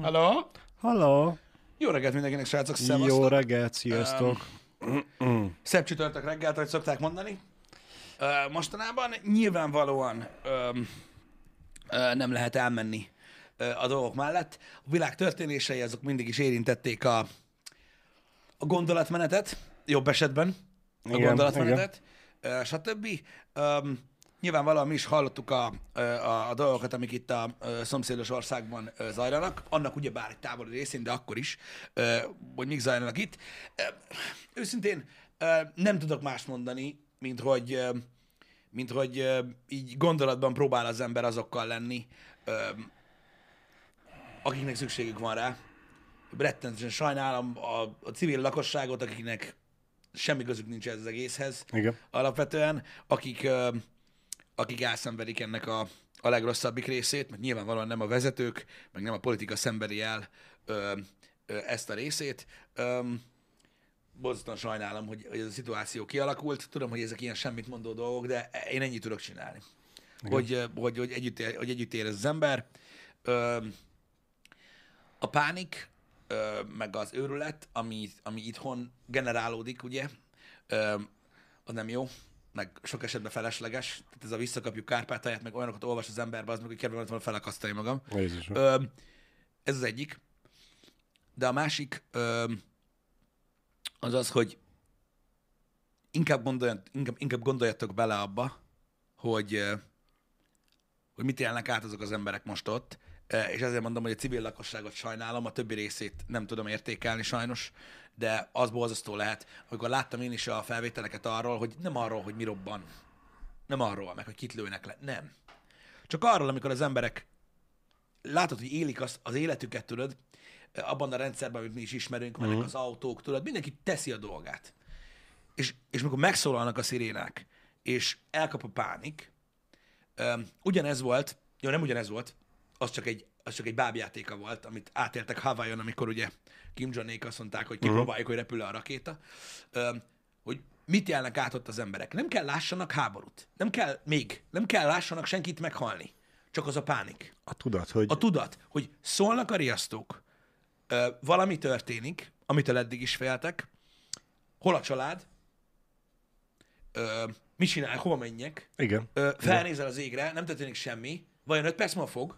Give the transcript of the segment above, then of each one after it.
Halló? Halló! Jó reggelt mindenkinek, srácok, szevasztok. Jó reggelt, sziasztok! Szebb csütörtök reggelt, ahogy szokták mondani. Ö, Mostanában nyilvánvalóan ö, ö, nem lehet elmenni ö, a dolgok mellett. A világ történései azok mindig is érintették a, a gondolatmenetet, jobb esetben a Igen, gondolatmenetet, ö, stb. Öm, Nyilvánvalóan mi is hallottuk a, a, a dolgokat, amik itt a, a szomszédos országban zajlanak, annak ugyebár egy távoli részén, de akkor is, hogy mik zajlanak itt. Őszintén nem tudok más mondani, mint hogy, mint hogy így gondolatban próbál az ember azokkal lenni, akiknek szükségük van rá. Rettenetesen sajnálom a, a civil lakosságot, akiknek semmi közük nincs ez az egészhez Igen. alapvetően, akik, akik elszenvedik ennek a, a legrosszabbik részét, mert nyilvánvalóan nem a vezetők, meg nem a politika szenvedi el ö, ö, ezt a részét. Ö, borzasztóan sajnálom, hogy, hogy ez a szituáció kialakult. Tudom, hogy ezek ilyen semmit mondó dolgok, de én ennyit tudok csinálni. Hogy, hogy, hogy, együtt, ér- hogy együtt érez az ember. Ö, a pánik, ö, meg az őrület, ami, ami itthon generálódik, ugye, ö, az nem jó, meg sok esetben felesleges. Tehát ez a visszakapjuk Kárpátalját, meg olyanokat olvas az emberbe, az meg, hogy kedve volna felakasztani magam. Jézusom. Ö, ez az egyik. De a másik ö, az az, hogy inkább, gondoljat, inkább, inkább gondoljatok bele abba, hogy, hogy mit élnek át azok az emberek most ott, és ezért mondom, hogy a civil lakosságot sajnálom, a többi részét nem tudom értékelni sajnos, de az borzasztó lehet, amikor láttam én is a felvételeket arról, hogy nem arról, hogy mi robban, nem arról, meg hogy kit lőnek le, nem. Csak arról, amikor az emberek látod, hogy élik az, az életüket, tudod, abban a rendszerben, amit mi is ismerünk, mennek Mhm. az autók, tudod, mindenki teszi a dolgát. És, és mikor megszólalnak a szirénák, és elkap a pánik, öm, ugyanez volt, jó, nem ugyanez volt, az csak egy, az csak egy bábjátéka volt, amit átéltek Hawaiion, amikor ugye Kim jong azt mondták, hogy kipróbáljuk, hogy repül a rakéta, hogy mit jelnek át ott az emberek. Nem kell lássanak háborút. Nem kell még, nem kell lássanak senkit meghalni. Csak az a pánik. A tudat, hogy A tudat, hogy szólnak a riasztók, valami történik, amitől eddig is féltek, hol a család, ö, mit csinál, hova menjek, igen. felnézel az égre, nem történik semmi, vajon 5 perc múlva fog?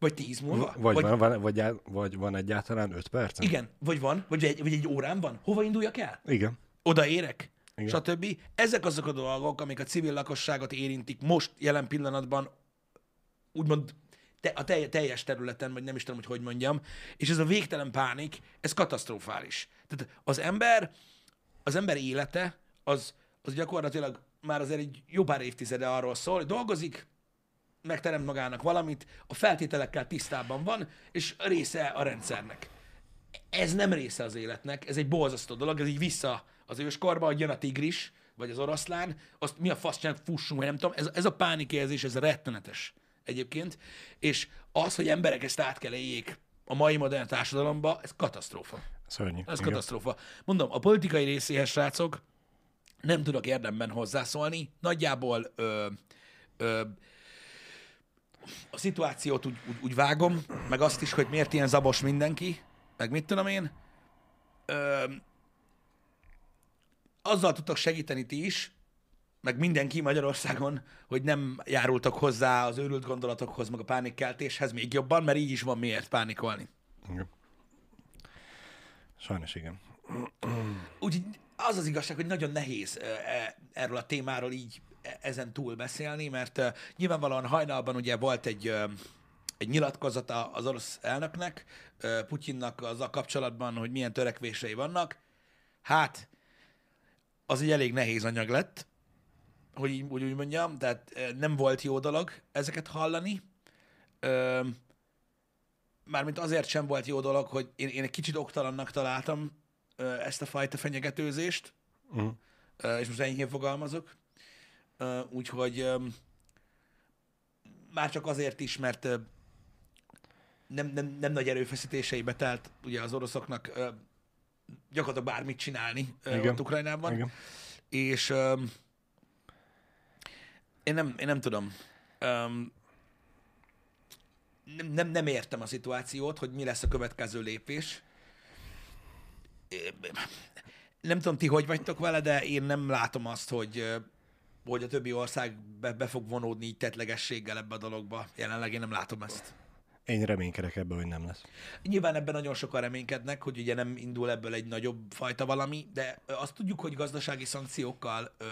Vagy 10 múlva? Vagy, vagy, van, van, vagy, vagy van egyáltalán öt perc? Igen, vagy van, vagy egy, vagy egy órán van. Hova induljak el? Igen. odaérek, Igen. stb. Ezek azok a dolgok, amik a civil lakosságot érintik most, jelen pillanatban, úgymond te, a telj, teljes területen, vagy nem is tudom, hogy hogy mondjam, és ez a végtelen pánik, ez katasztrofális. Tehát az ember, az ember élete, az, az gyakorlatilag már azért egy jó pár évtizede arról szól, hogy dolgozik, megteremt magának valamit, a feltételekkel tisztában van, és része a rendszernek ez nem része az életnek, ez egy borzasztó dolog, ez így vissza az őskorba, hogy jön a tigris, vagy az oroszlán, azt mi a fasz csinálunk, fussunk, vagy nem tudom, ez, ez a pánikérzés, ez rettenetes egyébként, és az, hogy emberek ezt át kell éljék a mai modern társadalomba, ez katasztrófa. Szörnyű. Ez Igen. katasztrófa. Mondom, a politikai részéhez, srácok, nem tudok érdemben hozzászólni. Nagyjából ö, ö, a szituációt úgy, úgy, úgy vágom, meg azt is, hogy miért ilyen zabos mindenki, meg mit tudom én. Ö, azzal tudtok segíteni ti is, meg mindenki Magyarországon, hogy nem járultak hozzá az őrült gondolatokhoz, meg a pánikkeltéshez még jobban, mert így is van miért pánikolni. igen. Sajnos igen. Úgyhogy az az igazság, hogy nagyon nehéz e- erről a témáról így ezen túl beszélni, mert nyilvánvalóan hajnalban ugye volt egy, egy nyilatkozata az orosz elnöknek, Putyinnak az a kapcsolatban, hogy milyen törekvései vannak. Hát, az egy elég nehéz anyag lett, hogy így, úgy, úgy mondjam, tehát nem volt jó dolog ezeket hallani. Mármint azért sem volt jó dolog, hogy én, én egy kicsit oktalannak találtam ezt a fajta fenyegetőzést, Uh-huh. és most enyhén fogalmazok. Úgyhogy már csak azért is, mert nem, nem, nem nagy erőfeszítéseibe telt ugye az oroszoknak gyakorlatilag bármit csinálni Igen. ott Ukrajnában. Igen. És én, nem, én nem tudom. Nem, nem, nem értem a szituációt, hogy mi lesz a következő lépés. Nem tudom, ti hogy vagytok vele, de én nem látom azt, hogy, hogy a többi ország be, be fog vonódni így tetlegességgel ebbe a dologba. Jelenleg én nem látom ezt. Én reménykedek ebben, hogy nem lesz. Nyilván ebben nagyon sokan reménykednek, hogy ugye nem indul ebből egy nagyobb fajta valami, de azt tudjuk, hogy gazdasági szankciókkal ö,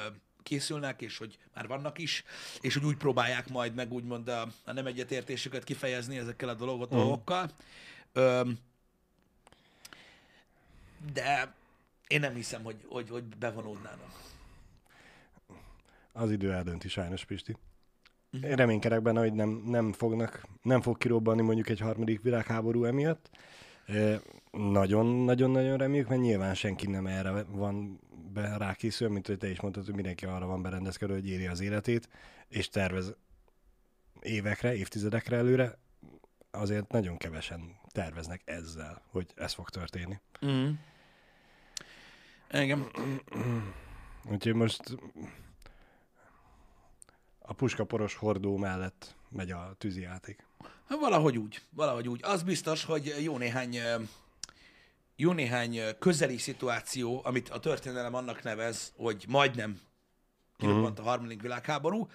készülnek, és hogy már vannak is, és hogy úgy próbálják majd meg úgymond a, a nem egyetértésüket kifejezni ezekkel a dolog, dolgokkal. Ö, de én nem hiszem, hogy, hogy, hogy bevonódnának. Az idő eldönti sajnos, Pisti. Én reménykedek benne, hogy nem, nem, fognak, nem fog kirobbanni mondjuk egy harmadik világháború emiatt. Nagyon-nagyon-nagyon reméljük, mert nyilván senki nem erre van be rákészül, mint hogy te is mondtad, hogy mindenki arra van berendezkedő, hogy éri az életét, és tervez évekre, évtizedekre előre. Azért nagyon kevesen terveznek ezzel, hogy ez fog történni. Mm. Igen. Úgyhogy most a puskaporos hordó mellett megy a tűzijáték. Hát Valahogy úgy, valahogy úgy. Az biztos, hogy jó néhány jó néhány közeli szituáció, amit a történelem annak nevez, hogy majdnem kirobbant a harmadik világháború,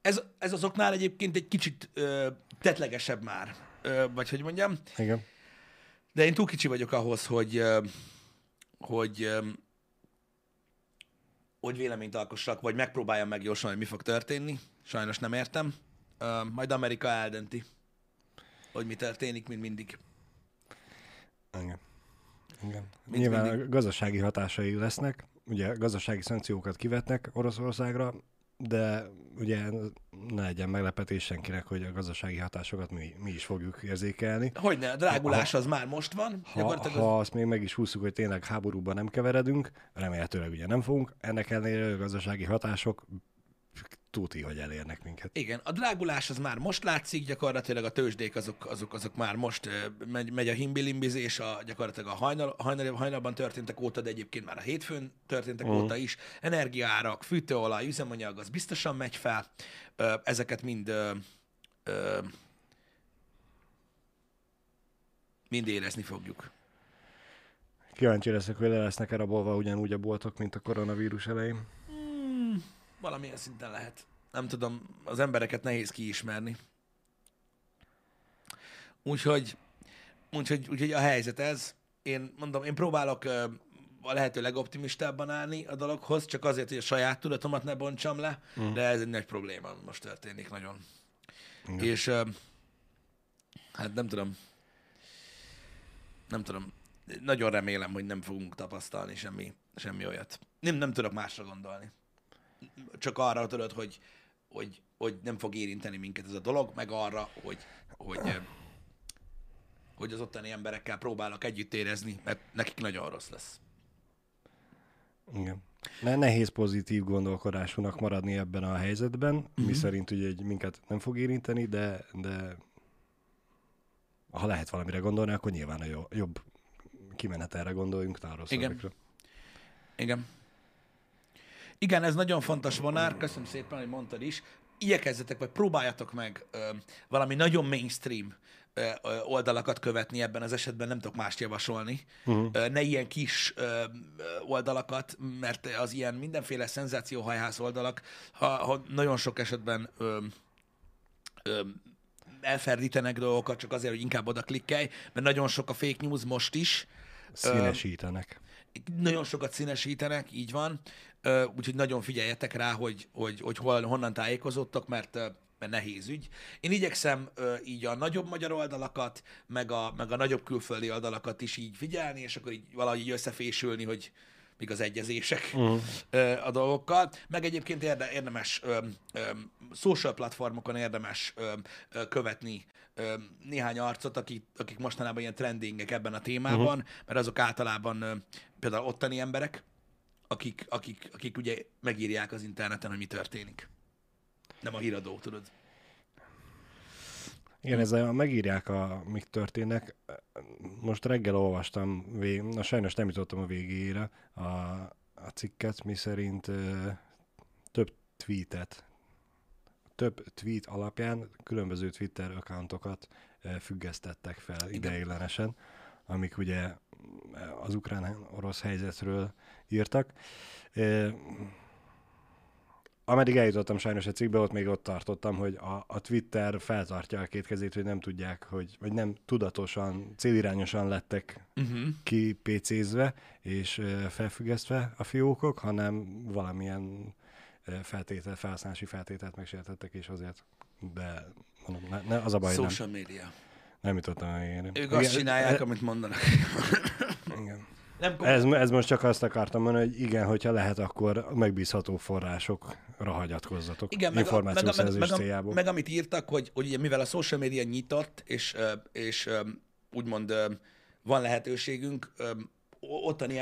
ez, ez azoknál egyébként egy kicsit ö, tetlegesebb már, ö, vagy hogy mondjam, Igen. de én túl kicsi vagyok ahhoz, hogy, ö, hogy, ö, hogy véleményt alkossak, vagy megpróbáljam megjósolni, hogy mi fog történni. Sajnos nem értem. Ö, Majd Amerika eldönti, hogy mi történik, mint mindig. Igen. Igen. Mint Nyilván mindig. gazdasági hatásai lesznek, ugye gazdasági szankciókat kivetnek Oroszországra, de ugye ne legyen meglepetés senkinek, hogy a gazdasági hatásokat mi, mi is fogjuk érzékelni. Hogyne, a drágulás az már most van. Ha, az- ha azt még meg is húzzuk, hogy tényleg háborúban nem keveredünk, remélhetőleg ugye nem fogunk, ennek ellenére a gazdasági hatások tuti, hogy elérnek minket. Igen, a drágulás az már most látszik, gyakorlatilag a tőzsdék azok, azok, azok már most megy, megy a himbilimbizés, a, gyakorlatilag a hajnal, hajnal, hajnalban történtek óta, de egyébként már a hétfőn történtek uh. óta is. Energiaárak, fűtőolaj, üzemanyag, az biztosan megy fel. Ezeket mind ö, ö, mind érezni fogjuk. Kíváncsi leszek, hogy le lesznek rabolva ugyanúgy a boltok, mint a koronavírus elején. Valamilyen szinten lehet. Nem tudom, az embereket nehéz kiismerni. Úgyhogy, úgyhogy, úgyhogy a helyzet ez. Én mondom, én próbálok a lehető legoptimistábban állni a dologhoz, csak azért, hogy a saját tudatomat ne bontsam le, mm. de ez egy nagy probléma, ami most történik nagyon. Igen. És hát nem tudom, nem tudom, nagyon remélem, hogy nem fogunk tapasztalni semmi, semmi olyat. Nem, nem tudok másra gondolni. Csak arra tudod, hogy, hogy, hogy nem fog érinteni minket ez a dolog, meg arra, hogy, hogy, hogy az ottani emberekkel próbálok együtt érezni, mert nekik nagyon rossz lesz. Igen. Ne, nehéz pozitív gondolkodásúnak maradni ebben a helyzetben, Mhm. uh-huh. mi szerint ugye egy minket nem fog érinteni, de, de ha lehet valamire gondolni, akkor nyilván a jobb kimenetelre gondoljunk, ne a Igen. Igen. Igen, ez nagyon fontos vonár, köszönöm szépen, hogy mondtad is. Igyekezzetek, vagy próbáljatok meg ö, valami nagyon mainstream ö, ö, oldalakat követni ebben az esetben, nem tudok mást javasolni. Uh-huh. Ö, ne ilyen kis ö, ö, oldalakat, mert az ilyen mindenféle szenzációhajház oldalak, ha, ha nagyon sok esetben ö, ö, elferdítenek dolgokat, csak azért, hogy inkább oda klikkelj, mert nagyon sok a fake news most is, Színesítenek. Nagyon sokat színesítenek, így van, úgyhogy nagyon figyeljetek rá, hogy, hogy, hogy hol, honnan tájékozottak, mert, mert nehéz ügy. Én igyekszem ö, így a nagyobb magyar oldalakat, meg a, meg a nagyobb külföldi oldalakat is így figyelni, és akkor így valahogy így összefésülni, hogy mik az egyezések uh-huh. a dolgokkal. Meg egyébként érde, érdemes ö, ö, social platformokon érdemes ö, ö, követni ö, néhány arcot, akik, akik mostanában ilyen trendingek ebben a témában, uh-huh. mert azok általában ö, például ottani emberek, akik, akik, akik ugye megírják az interneten, hogy mi történik. Nem a híradó, tudod. Igen, ezzel megírják, a, mik történnek. Most reggel olvastam, vég, na sajnos nem jutottam a végére a, a cikket, mi szerint ö, több tweetet, több tweet alapján különböző Twitter accountokat eh, függesztettek fel ideiglenesen, amik ugye az ukrán-orosz helyzetről írtak. Ameddig eljutottam sajnos a cikkbe, ott még ott tartottam, hogy a, a Twitter feltartja a két kezét, hogy nem tudják, hogy, vagy nem tudatosan, célirányosan lettek Uh-huh. ki PC-zve és felfüggesztve a fiókok, hanem valamilyen feltétel, felhasználási feltételt megsértettek, és azért, de mondom, ne, ne, az a baj, nem, Social media. Nem jutottam a végére. Ők azt csinálják, amit mondanak. Igen. Nem Ez, ez most csak azt akartam mondani, hogy igen, hogyha lehet, akkor megbízható forrásokra hagyatkozzatok. Igen, meg, a, meg, a, meg, információszerzés meg, a, céljából. meg amit írtak, hogy, hogy ugye mivel a social media nyitott, és, és úgymond van lehetőségünk, ottani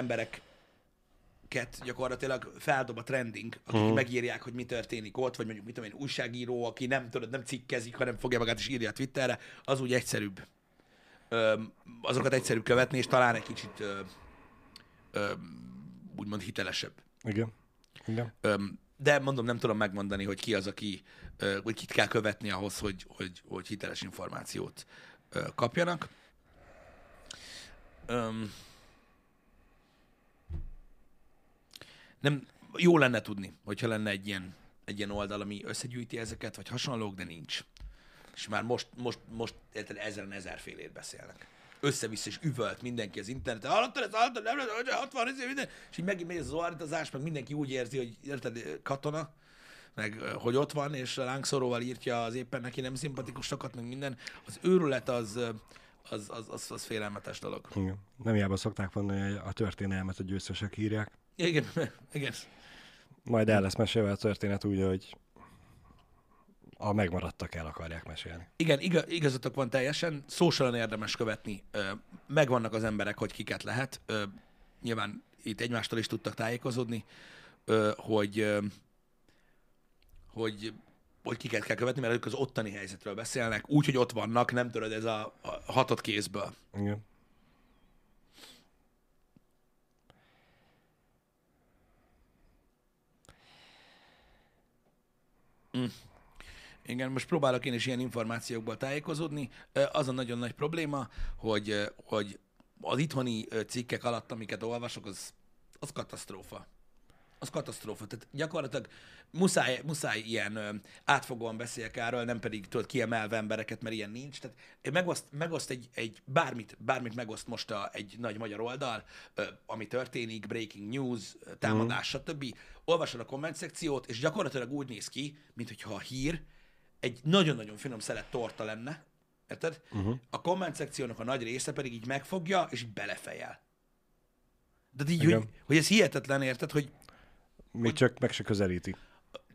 embereket gyakorlatilag feldob a trending, akik uh-huh. megírják, hogy mi történik ott, vagy mondjuk mit tudom én, újságíró, aki nem tudod, nem cikkezik, hanem fogja magát és írja a Twitterre, az úgy egyszerűbb. Ö, azokat egyszerűbb követni, és talán egy kicsit ö, ö, úgymond hitelesebb. Igen. Igen. Öm, de mondom, nem tudom megmondani, hogy ki az, aki, ö, hogy kit kell követni ahhoz, hogy, hogy, hogy hiteles információt ö, kapjanak. Öm, nem, jó lenne tudni, hogyha lenne egy ilyen, egy ilyen oldal, ami összegyűjti ezeket, vagy hasonlók, de nincs. És már most, most, most érted, ezeren ezerfélét beszélnek. Össze-vissza is üvölt mindenki az interneten. Hallottad ezt, hallottad, nem lehet, hogy 60, ezért minden. És így megint megy az orritazás, meg mindenki úgy érzi, hogy érted, katona, meg hogy ott van, és lángszoróval írtja az éppen neki nem szimpatikusokat, meg minden. Az őrület az, az, az, az, az félelmetes dolog. Igen. Nem hiába szokták mondani, hogy a történelmet a győztesek írják. Igen, igen. Majd el lesz mesélve a történet úgy, hogy a megmaradtak el akarják mesélni. Igen, iga, igazatok van teljesen, socialon érdemes követni. Megvannak az emberek, hogy kiket lehet. Nyilván itt egymástól is tudtak tájékozódni, hogy, hogy, hogy kiket kell követni, mert ők az ottani helyzetről beszélnek, úgy, hogy ott vannak, nem tudod, ez a, a hatott kézből. Igen. Igen, most próbálok én is ilyen információkból tájékozódni. Az a nagyon nagy probléma, hogy, hogy az itthoni cikkek alatt, amiket olvasok, az, az katasztrófa. Az katasztrófa. Tehát gyakorlatilag muszáj, muszáj ilyen ö, átfogóan beszéljek erről, nem pedig tudod kiemelve embereket, mert ilyen nincs. Tehát megoszt, megoszt egy, egy bármit, bármit megoszt most a, egy nagy magyar oldal, ö, ami történik, breaking news, támadás, stb. Olvasod a komment szekciót, és gyakorlatilag úgy néz ki, mintha a hír egy nagyon-nagyon finom szelet torta lenne, érted? Uh-huh. A komment szekciónak a nagy része pedig így megfogja, és így belefejel. De így, Igen. hogy, hogy ez hihetetlen, érted, hogy Még csak meg se közelíti.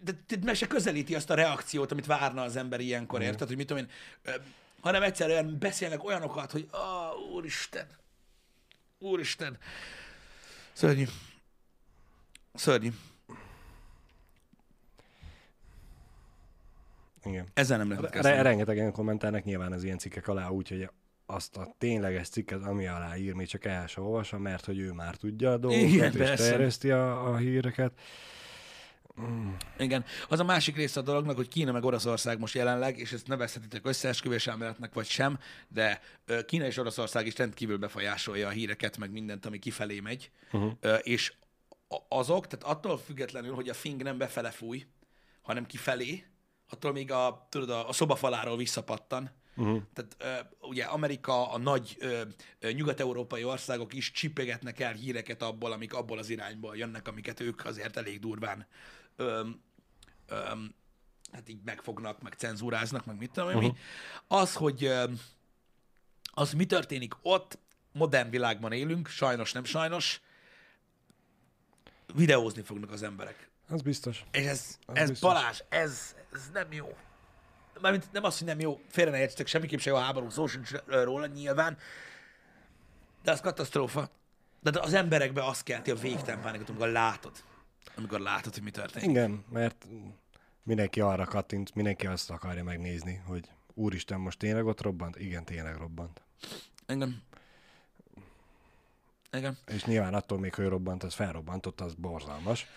de, de meg se közelíti azt a reakciót, amit várna az ember ilyenkor, Mhm. érted, hogy mit tudom én, hanem egyszerűen beszélnek olyanokat, hogy ah, úristen, úristen, szörnyű, szörnyű. Igen. Ezzel nem lehet Re- kezdeni. rengetegen kommentálnak nyilván az ilyen cikkek alá, úgyhogy azt a tényleges cikket, ami alá ír, még csak el se olvassa, mert hogy ő már tudja a dolgokat, Igen, és persze. terjeszti a, a híreket. Igen. Az a másik része a dolognak, hogy Kína meg Oroszország most jelenleg, és ezt nevezhetitek összeesküvés elméletnek vagy sem, de Kína és Oroszország is rendkívül befolyásolja a híreket, meg mindent, ami kifelé megy. Uh-huh. És azok, tehát attól függetlenül, hogy a fing nem befele fúj, hanem kifelé, attól még a, tudod, a szobafaláról visszapattan. Uh-huh. Tehát ö, ugye Amerika, a nagy ö, ö, nyugat-európai országok is csipegetnek el híreket abból, amik abból az irányból jönnek, amiket ők azért elég durván öm, öm, hát így megfognak, meg cenzúráznak, meg mit tudom én mi. Az, hogy az, mi történik ott, modern világban élünk, sajnos, nem sajnos, videózni fognak az emberek. Az biztos. És ez, Az ez biztos. Balázs, ez, ez nem jó. Mármint nem az, hogy nem jó, félre ne értsetek, semmiképp se jó a háború, szó sincs róla nyilván, de az katasztrófa. De az emberekbe azt kelti a végtelen pánikot, amikor látod. Amikor látod, hogy mi történik. Igen, mert mindenki arra kattint, mindenki azt akarja megnézni, hogy úristen, most tényleg ott robbant? Igen, tényleg robbant. Igen. Igen. És nyilván attól még, hogy robbant, az felrobbantott, az borzalmas.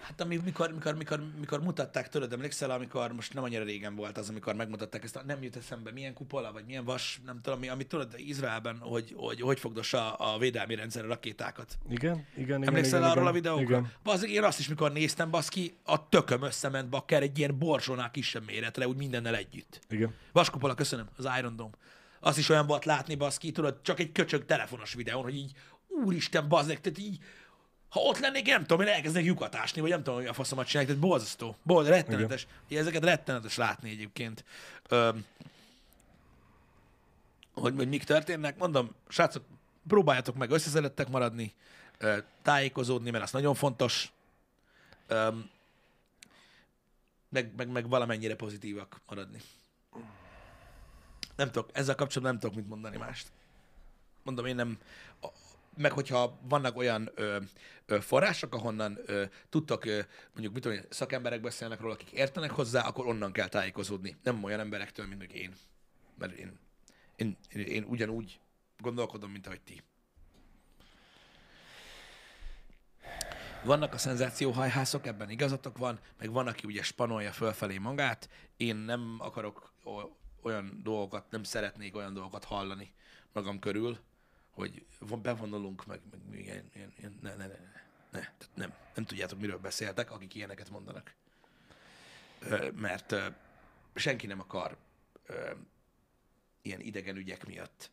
Hát ami, mikor, mikor, mikor, mikor mutatták, tudod, emlékszel, amikor most nem annyira régen volt az, amikor megmutatták ezt, nem jut eszembe, milyen kupola, vagy milyen vas, nem tudom, mi, amit tudod, Izraelben, hogy hogy, hogy fogdossa a védelmi rendszer a rakétákat. Igen, igen, igen. Emlékszel igen, arról igen, a videókra? Igen. Az, én azt is, mikor néztem, baszki, a tököm összement bakker egy ilyen borzsónál kisebb méretre, úgy mindennel együtt. igen. Vaskupola, köszönöm, az Iron Dome. Az is olyan volt látni, baszki, tudod, csak egy köcsög telefonos videón, hogy így, úristen, bazdek, tehát így, ha ott lennék, nem tudom, én elkezdek lyukat ásni, vagy nem tudom, hogy a faszomat csinálják, tehát borzasztó, borzasztó, rettenetes. Igen. Ezeket rettenetes látni egyébként. Öm, hogy, hogy mik történnek. Mondom, srácok, próbáljátok meg összeszerettek maradni, tájékozódni, mert az nagyon fontos. Öm, meg, meg, meg valamennyire pozitívak maradni. Nem tudok, ezzel kapcsolatban nem tudok mit mondani mást. Mondom, én nem, meg hogyha vannak olyan ö, ö, források, ahonnan ö, tudtak, ö, mondjuk mit tudom, szakemberek beszélnek róla, akik értenek hozzá, akkor onnan kell tájékozódni. Nem olyan emberektől, mint én. Mert én, én, én, én ugyanúgy gondolkodom, mint ahogy ti. Vannak a szenzációhajhászok, ebben igazatok van, meg van, aki ugye spanolja fölfelé magát. Én nem akarok olyan dolgokat, nem szeretnék olyan dolgokat hallani magam körül, hogy van- bevonulunk, meg, meg ilyen, ilyen, ilyen ne, ne, ne, ne, tehát nem, nem tudjátok, miről beszéltek, akik ilyeneket mondanak. Ö, mert ö, senki nem akar ö, ilyen idegen ügyek miatt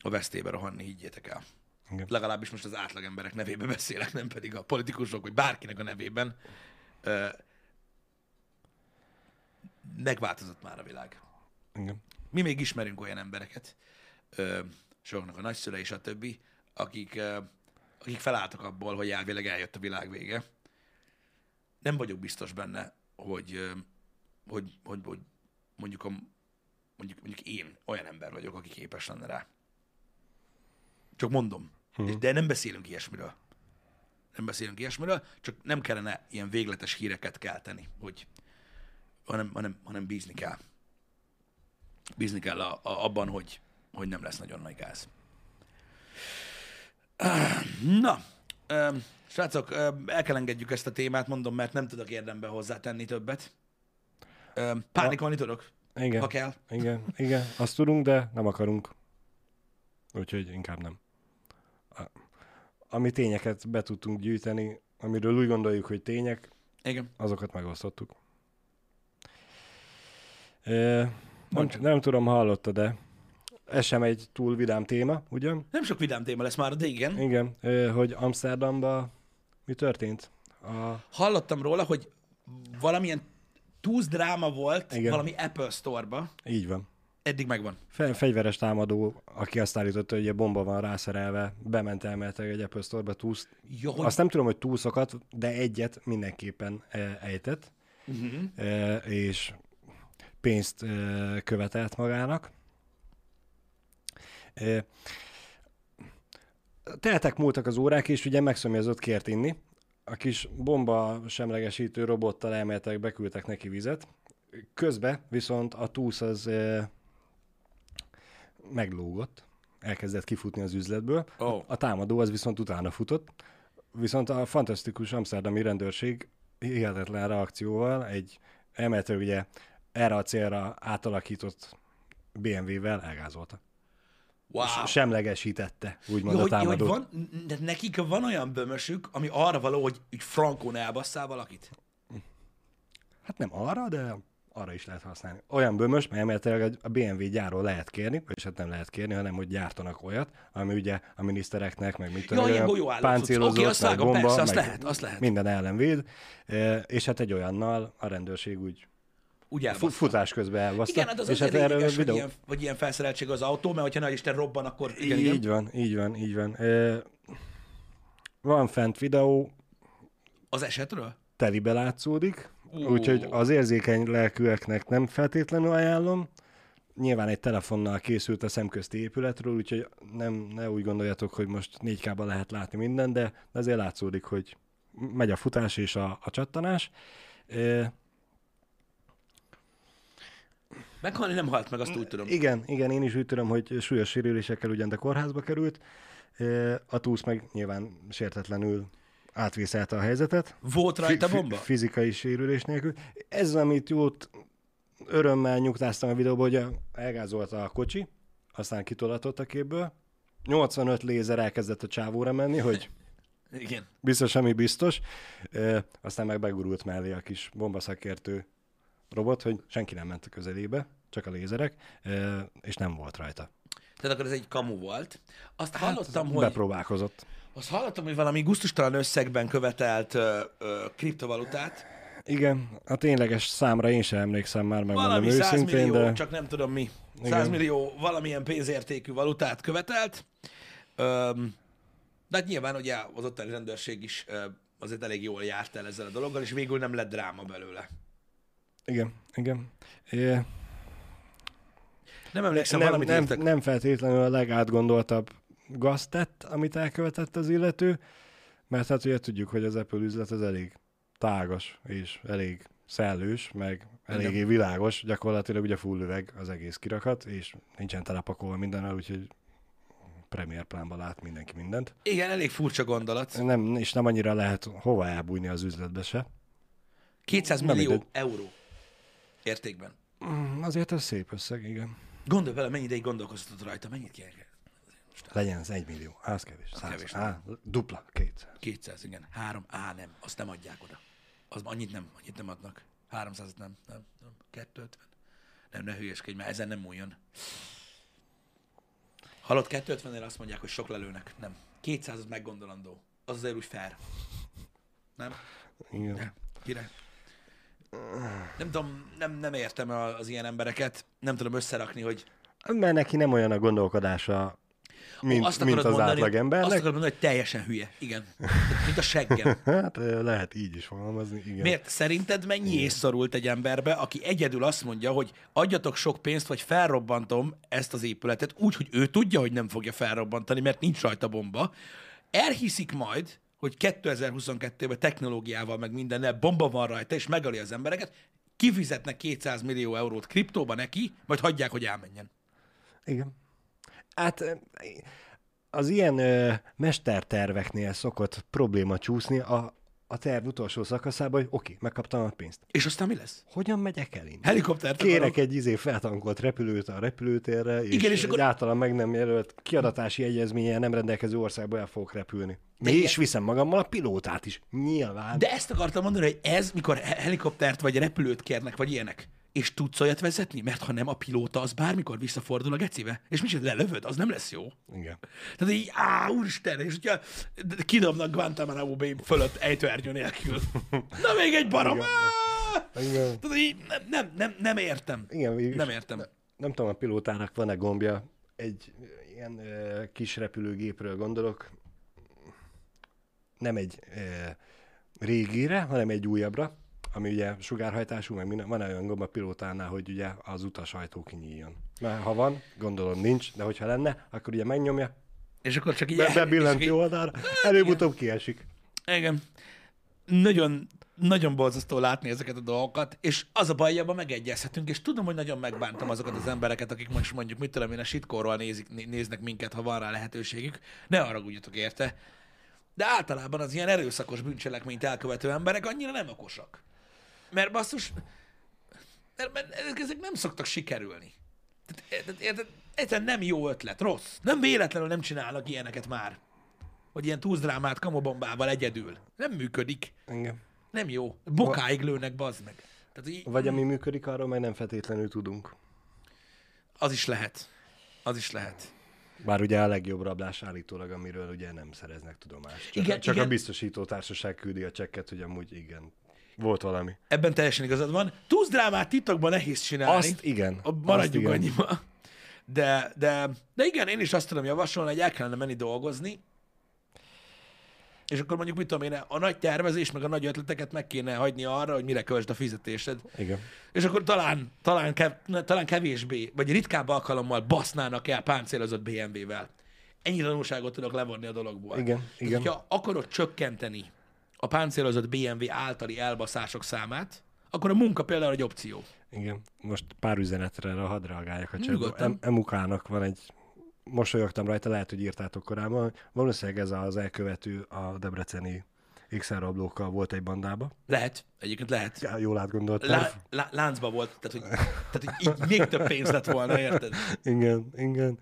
a vesztébe rohanni, higgyétek el. Igen. Legalábbis most az átlag emberek nevében beszélek, nem pedig a politikusok, vagy bárkinek a nevében. Ö, megváltozott már a világ. igen. Mi még ismerünk olyan embereket, soknak a nagyszülei, stb., akik, akik felálltak abból, hogy elvileg eljött a világ vége. Nem vagyok biztos benne, hogy, hogy, hogy, hogy mondjuk, a, mondjuk, mondjuk én olyan ember vagyok, aki képes lenne rá. Csak mondom. Uh-huh. De nem beszélünk ilyesmiről. Nem beszélünk ilyesmiről, csak nem kellene ilyen végletes híreket kelteni, hogy hanem, hanem, hanem bízni kell bízni kell a, a, abban, hogy, hogy nem lesz nagyon nagy gáz. Na, srácok, el kell engedjük ezt a témát, mondom, mert nem tudok érdemben hozzátenni többet. Pánikolni tudok, Igen. ha kell. Igen, igen, azt tudunk, de nem akarunk. Úgyhogy inkább nem. Ami tényeket be tudtunk gyűjteni, amiről úgy gondoljuk, hogy tények, Igen. azokat megosztottuk. Nem, nem tudom, hallottad de ez sem egy túl vidám téma, ugyan? Nem sok vidám téma lesz már, de igen. Igen, hogy Amsterdamba mi történt? A, Hallottam róla, hogy valamilyen túsz dráma volt Igen. valami Apple Store-ba. így van. Eddig megvan. Fe, fegyveres támadó, aki azt állította, hogy a bomba van rászerelve, bement elméletileg egy Apple Store-ba túsz. Jó, hogy... Azt nem tudom, hogy túszokat, de egyet mindenképpen eh, ejtett, Uh-huh. és pénzt követelt magának. Teltek múltak az órák, és ugye megszomjazott kért inni. A kis bomba semlegesítő robottal elméletileg beküldtek neki vizet. Közben viszont a túsz az meglógott, elkezdett kifutni az üzletből. Ó. A támadó az viszont utána futott, viszont a fantasztikus amsterdami rendőrség hihetetlen reakcióval egy emeltő ugye erre a célra átalakított BMW-vel elgázolta. Wow. Semlegesítette, úgymond Jó, a hogy, hogy támadót. van, de nekik van olyan bömösük, ami arra való, hogy úgy frankón elbasszál valakit? Hát nem arra, de arra is lehet használni. Olyan bömös, mert elméletileg a BMW gyárról lehet kérni, és hát nem lehet kérni, hanem hogy gyártanak olyat, ami ugye a minisztereknek, meg mit tudom, Ja, olyan páncélozott, Oké, azt meg bomba, persze, azt meg lehet, azt lehet. minden ellen véd, E, és hát egy olyannal a rendőrség úgy Úgy elbasszál. futás közben elbaszta. Igen, hát az és azért hát erről lényeges, videó... ilyen, hogy ilyen felszereltség az autó, mert hogyha nagy Isten robban, akkor igen, így igen. van, így van, így van. E, van fent videó, Az esetről? telibe látszódik, úgyhogy az érzékeny lelkűeknek nem feltétlenül ajánlom. Nyilván egy telefonnal készült a szemközti épületről, úgyhogy nem, ne úgy gondoljatok, hogy most 4K-ban lehet látni minden, de de azért látszódik, hogy megy a futás és a, a csattanás. E, Meghalni nem halt meg, azt úgy tudom. igen, igen, én is úgy tudom, hogy súlyos sérülésekkel ugyan, de kórházba került. A túsz meg nyilván sértetlenül átvészelte a helyzetet. Volt rajta bomba? Fizikai sérülés nélkül. Ez, amit jót örömmel nyugtáztam a videóban, hogy elgázolta a kocsi, aztán kitolatott a képből. 85 lézer elkezdett a csávóra menni, hogy Igen. biztos, ami biztos. E, aztán meg begurult mellé a kis bombaszakértő robot, hogy senki nem ment a közelébe, csak a lézerek, és nem volt rajta. Tehát akkor ez egy kamu volt. Azt Hát, hallottam, hogy... Bepróbálkozott. Azt hallottam, hogy valami gusztustalan összegben követelt ö, ö, kriptovalutát. Igen, a tényleges számra én sem emlékszem már, megmondom Valami őszintén, 100 millió, de csak nem tudom mi. 100 Igen. millió valamilyen pénzértékű valutát követelt. Öm, de hát nyilván ugye az ottani rendőrség is ö, azért elég jól járt el ezzel a dologgal, és végül nem lett dráma belőle. Igen, igen. É, Nem emlékszem, nem, valamit nem, nem feltétlenül a legátgondoltabb gazt tett, amit elkövetett az illető, mert hát ugye tudjuk, hogy az Apple üzlet az elég tágas és elég szellős, meg eléggé világos, gyakorlatilag ugye full üveg az egész kirakat, és nincsen telepakolva mindennel, úgyhogy premier plánban lát mindenki mindent. Igen, elég furcsa gondolat. Nem, és nem annyira lehet hova elbújni az üzletbe se. 200 Nem millió euró értékben. Mm, Azért ez szép összeg, igen. Gondolj bele, mennyi ideig gondolkoztatott rajta, mennyit kéne? Legyen ez egy millió. Az kevés. Száz. kevés, Á, dupla, kétszer. 200, igen. Három, á, nem, azt nem adják oda. Az annyit nem, annyit nem adnak. 300 nem, nem, nem, 250. Nem, ne hülyeskedj, mert ezen nem múljon. Halott 250-nél azt mondják, hogy sok lelőnek. Nem. 200 az meggondolandó. Az azért úgy fair. Nem? Igen. Ne. Király. Nem tudom, nem, nem értem az ilyen embereket. Nem tudom összerakni, hogy Mert neki nem olyan a gondolkodása, mint, azt mint az mondani, átlagembernek. Azt akarod mondani, hogy teljesen hülye. Igen. Mint a seggem. Hát lehet így is fogalmazni, igen. Miért? Szerinted mennyi ész szorult egy emberbe, aki egyedül azt mondja, hogy adjatok sok pénzt, vagy felrobbantom ezt az épületet, úgy, hogy ő tudja, hogy nem fogja felrobbantani, mert nincs rajta bomba. Elhiszik majd, hogy 2022-ben technológiával, meg mindennel bomba van rajta, és megöli az embereket, kifizetnek 200 millió eurót kriptóba neki, majd hagyják, hogy elmenjen. Igen. Hát az ilyen ö, mesterterveknél szokott probléma csúszni a, a terv utolsó szakaszában, hogy oké, megkaptam a pénzt. És aztán mi lesz? Hogyan megyek el innen? Helikoptert Kérek akarok. egy izé feltankolt repülőt a repülőtérre, és, Igen, és egy akkor- általam meg nem jelölt kiadatási egyezménye nem rendelkező országba el fogok repülni. És ilyen- viszem magammal a pilótát is. Nyilván. De ezt akartam mondani, hogy ez, mikor he- helikoptert vagy repülőt kérnek, vagy ilyenek, és tudsz olyat vezetni? Mert ha nem, a pilóta az bármikor visszafordul a gecibe, és mi sem lelövöd, az nem lesz jó. Igen. Tehát így, á, úristen, és hogyha kidobnak Guantanamo Bay fölött ejtőernyő nélkül. Na még egy barom! Igen. Tehát így nem, nem, nem, nem értem. Igen. Nem értem. Nem tudom, a pilótának van-e gombja. Egy ilyen ö, kis repülőgépről gondolok. Nem egy ö, régire, hanem egy újabbra, ami ugye sugárhajtású, meg minden. Van olyan gomb a pilótánál, hogy ugye az utasajtó kinyíljon. Mert ha van, gondolom nincs, de hogyha lenne, akkor ugye megnyomja, És akkor csak így... be, és bebillent így- jó oldalra, előbb-utóbb kiesik. Igen. Nagyon, nagyon borzasztó látni ezeket a dolgokat, és az a baj, hogy abban megegyezhetünk, és tudom, hogy nagyon megbántam azokat az embereket, akik most mondjuk, mit tudom én, a sitkorról nézik, né- néznek minket, ha van rá lehetőségük. Ne haragudjatok érte. De általában az ilyen erőszakos bűncselekményt elkövető emberek annyira nem okosak. Mert basszus, mert, mert ezek nem szoktak sikerülni. Tehát? Egyszerűen nem jó ötlet, rossz. Nem véletlenül nem csinálnak ilyeneket már. Hogy ilyen túzdrámát kamobombával egyedül. Nem működik. Igen. Nem jó. Bokáig lőnek, bazd meg. Tehát így, Vagy ami működik, arról meg nem feltétlenül tudunk. az is lehet. Az is lehet. Bár ugye a legjobb rablás állítólag, amiről ugye nem szereznek tudomást. Csak, Igen, csak igen. a biztosító társaság küldi a csekket, hogy amúgy igen, volt valami. Ebben teljesen igazad van. Túzdrámát titokban nehéz csinálni. Azt igen. Maradjunk azt igen. annyiba. De, de, de igen, én is azt tudom javasolni, hogy el kellene menni dolgozni, és akkor mondjuk, mit tudom én, a nagy tervezés, meg a nagy ötleteket meg kéne hagyni arra, hogy mire költsd a fizetésed. Igen. És akkor talán, talán, kev, talán kevésbé, vagy ritkább alkalommal basznának el páncélozott BMW-vel. Ennyi tanulságot tudok levonni a dologból. Igen, Tehát, igen. hogyha akarod csökkenteni a páncélozott BMW általi elbaszások számát, akkor a munka például egy opció. Igen. Most pár üzenetre hadd reagáljak a. Em- Emukának van egy, mosolyogtam rajta, lehet, hogy írtátok korábban, valószínűleg ez az elkövető a debreceni XR rablókkal volt egy bandába. Lehet, egyébként lehet. Ja, jól átgondolt. Lá, lá, láncba volt, tehát hogy, tehát, hogy így még több pénz lett volna, érted? Igen, igen.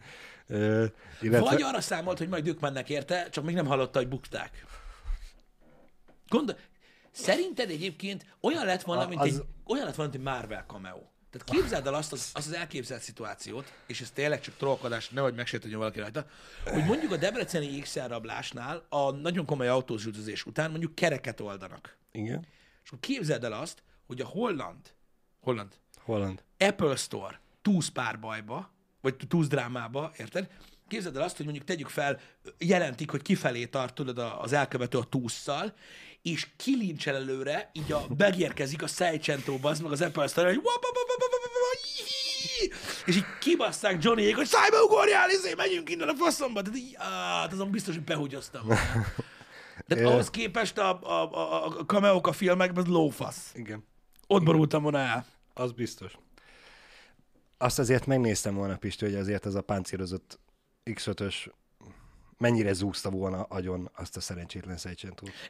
Uh, illetve... Vagy arra számolt, hogy majd ők mennek érte, csak még nem hallotta, hogy bukták. Gondol, szerinted egyébként olyan lett volna, mint Az- egy, olyan lett volna, mint egy Marvel cameo. Tehát képzeld el azt az, azt az elképzelt szituációt, és ez tényleg csak trollkodás, nehogy megsértődjön valaki rajta, hogy mondjuk a debreceni XR rablásnál a nagyon komoly autós üldözés után mondjuk kereket oldanak. Igen. És akkor képzeld el azt, hogy a holland, holland, Holland. Apple Store túsz párbajba, vagy túsz drámába, érted? Képzeld el azt, hogy mondjuk tegyük fel, jelentik, hogy kifelé tart tudod az elkövető a tússzal, és kilincsel előre, így a, megérkezik a Seicento, az meg az Apple Store, hogy és így kibasszák Johnnyék, hogy szájba ugorjál, izé, megyünk innen a faszomba. Tehát így, á, hát azon biztos, hogy behugyoztam. De ahhoz képest a, a, a, a cameók a filmekben az lófasz. Igen. Ott borultam volna el. Az biztos. Azt azért megnéztem volna, Pisti, hogy azért az a páncélozott X5-ös mennyire zúzta volna agyon azt a szerencsétlen.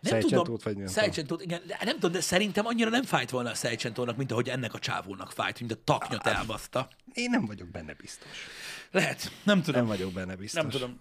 Nem tudom, vagy nem. Seicsentót, igen, de nem tudom, de szerintem annyira nem fájt volna a Seicsentónak, mint ahogy ennek a csávónak fájt, mint a taknyot elbaszta. Én nem vagyok benne biztos. Lehet, nem tudom. Nem vagyok benne biztos. Nem tudom.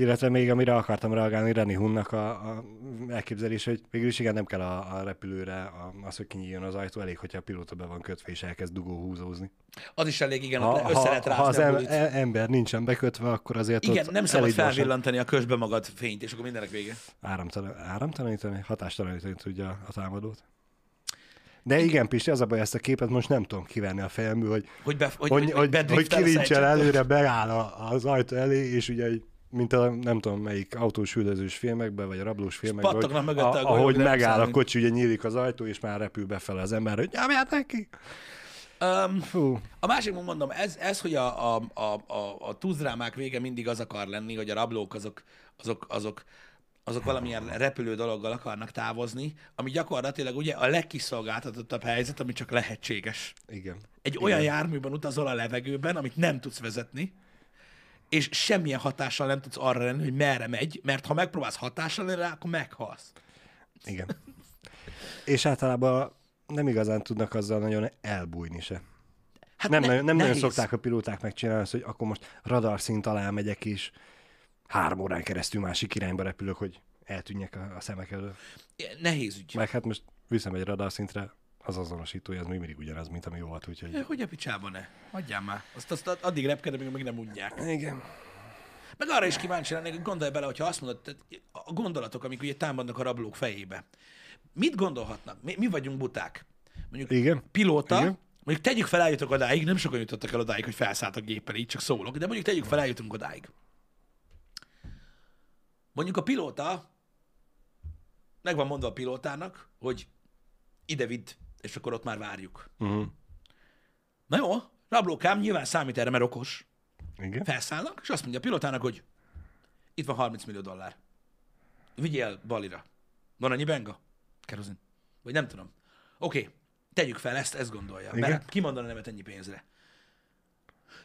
Illetve még amire akartam reagálni, Reni Hunnak a, a elképzelés, hogy végülis igen, nem kell a, a repülőre a, az, hogy kinyíljon az ajtó, elég, hogyha a pilóta be van kötve és elkezd dugó húzózni. Az is elég, igen, Ha, össze lehet ha, ha az rázni em, e- ember nincsen bekötve, akkor azért Igen, ott nem szabad felvillantani a közbe magad fényt, és akkor mindenek vége. áramtalan, áramtalanítani, hatástalanítani tudja a támadót. De igen, Pisti, az a baj, ezt a képet most nem tudom kivenni a fejemből, hogy, Hogy, be, hogy, hogy, hogy, hogy Seicsentót. előre, beáll a, az ajtó elé, és ugye így mint a nem tudom melyik autós üldözős filmekben, vagy a rablós filmekben, hogy, a a, ahogy megáll a számít. kocsi, ugye nyílik az ajtó, és már repül befele az ember, hogy nyomját neki! Um, Fú, A másik, mondom, ez, ez hogy a, a, a, a, a túzdrámák vége mindig az akar lenni, hogy a rablók azok, azok, azok, azok valamilyen repülő dologgal akarnak távozni, ami gyakorlatilag ugye a legkiszolgáltatottabb helyzet, ami csak lehetséges. igen. Egy Igen. olyan járműben utazol a levegőben, amit nem tudsz vezetni, és semmilyen hatással nem tudsz arra lenni, hogy merre megy, mert ha megpróbálsz hatással lenni rá, akkor meghalsz. Igen. És általában nem igazán tudnak azzal nagyon elbújni se. Hát Nem, ne- nagyon, nem nagyon nehéz. szokták a pilóták megcsinálni azt, hogy akkor most radarszint alá megyek, és három órán keresztül másik irányba repülök, hogy eltűnjek a, a szemek elől. Nehéz ügy. Meg hát most viszem egy radarszintre, az azonosítója az még mindig ugyanaz, mint ami volt, úgyhogy... Hogy a picsában ne? Hagyjál már. Azt, azt addig repkedem, míg meg nem mondják. Igen. Meg arra is kíváncsi lennék, hogy gondolj bele, hogyha azt mondod, tehát a gondolatok, amik ugye támadnak a rablók fejébe. Mit gondolhatnak? Mi, mi vagyunk buták? Mondjuk Igen. pilóta, Igen. mondjuk tegyük fel, eljutok odáig, nem sokan jutottak el odáig, hogy felszálltak gépen, így csak szólok, de mondjuk tegyük fel, eljutunk odáig. Mondjuk a pilóta, meg van mondva a pilótának, hogy ide vidd, és akkor ott már várjuk. Uh-huh. Na jó, rablókám nyilván számít erre, mert okos. Igen. Felszállnak, és azt mondja a pilótának, hogy itt van 30 millió dollár. Vigyél Balira. Van annyi benga? Kerozin. Vagy nem tudom. Oké, okay. tegyük fel, ezt, ezt gondolja. Igen. Mert ki mondana nemet ennyi pénzre?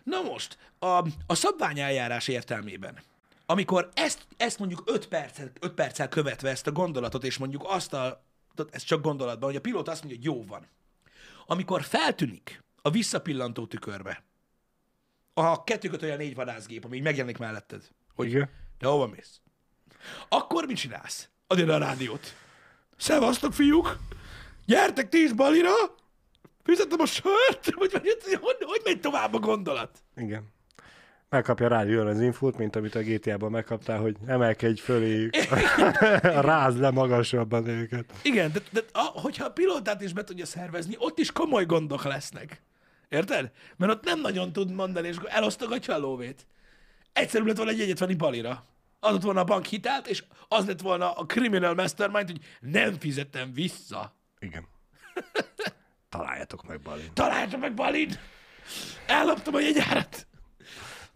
Na most, a, a szabványeljárás értelmében, amikor ezt, ezt mondjuk 5 perccel, 5 perccel követve ezt a gondolatot, és mondjuk azt a, ez csak gondolatban, hogy a pilóta azt mondja, hogy jó van. Amikor feltűnik a visszapillantó tükörbe, a kettőköt olyan négy vadászgép, ami így megjelenik melletted, hogy Igen. te hova mész? Akkor mit csinálsz? Ide a rádiót. Szevasztok, fiúk! Gyertek ti is balira! Fizetem a sört! Vagy, vagy, hogy, hogy megy tovább a gondolat? Igen. Megkapja rádión az infót, mint amit a GTA-ban megkaptál, hogy emelkedj fölé, rázd le magasabban őket. Igen, de, de a, hogyha a pilótát is be tudja szervezni, ott is komoly gondok lesznek. Érted? Mert ott nem nagyon tud mondani, és elosztogatja a lóvét. Egyszerűbb lett volna egy jegyet venni balira. Adott volna a bank hitelt, és az lett volna a criminal mastermind, hogy nem fizettem vissza. Igen. Találjátok meg Balin. Találta meg Balin! Elloptam a jegyárat!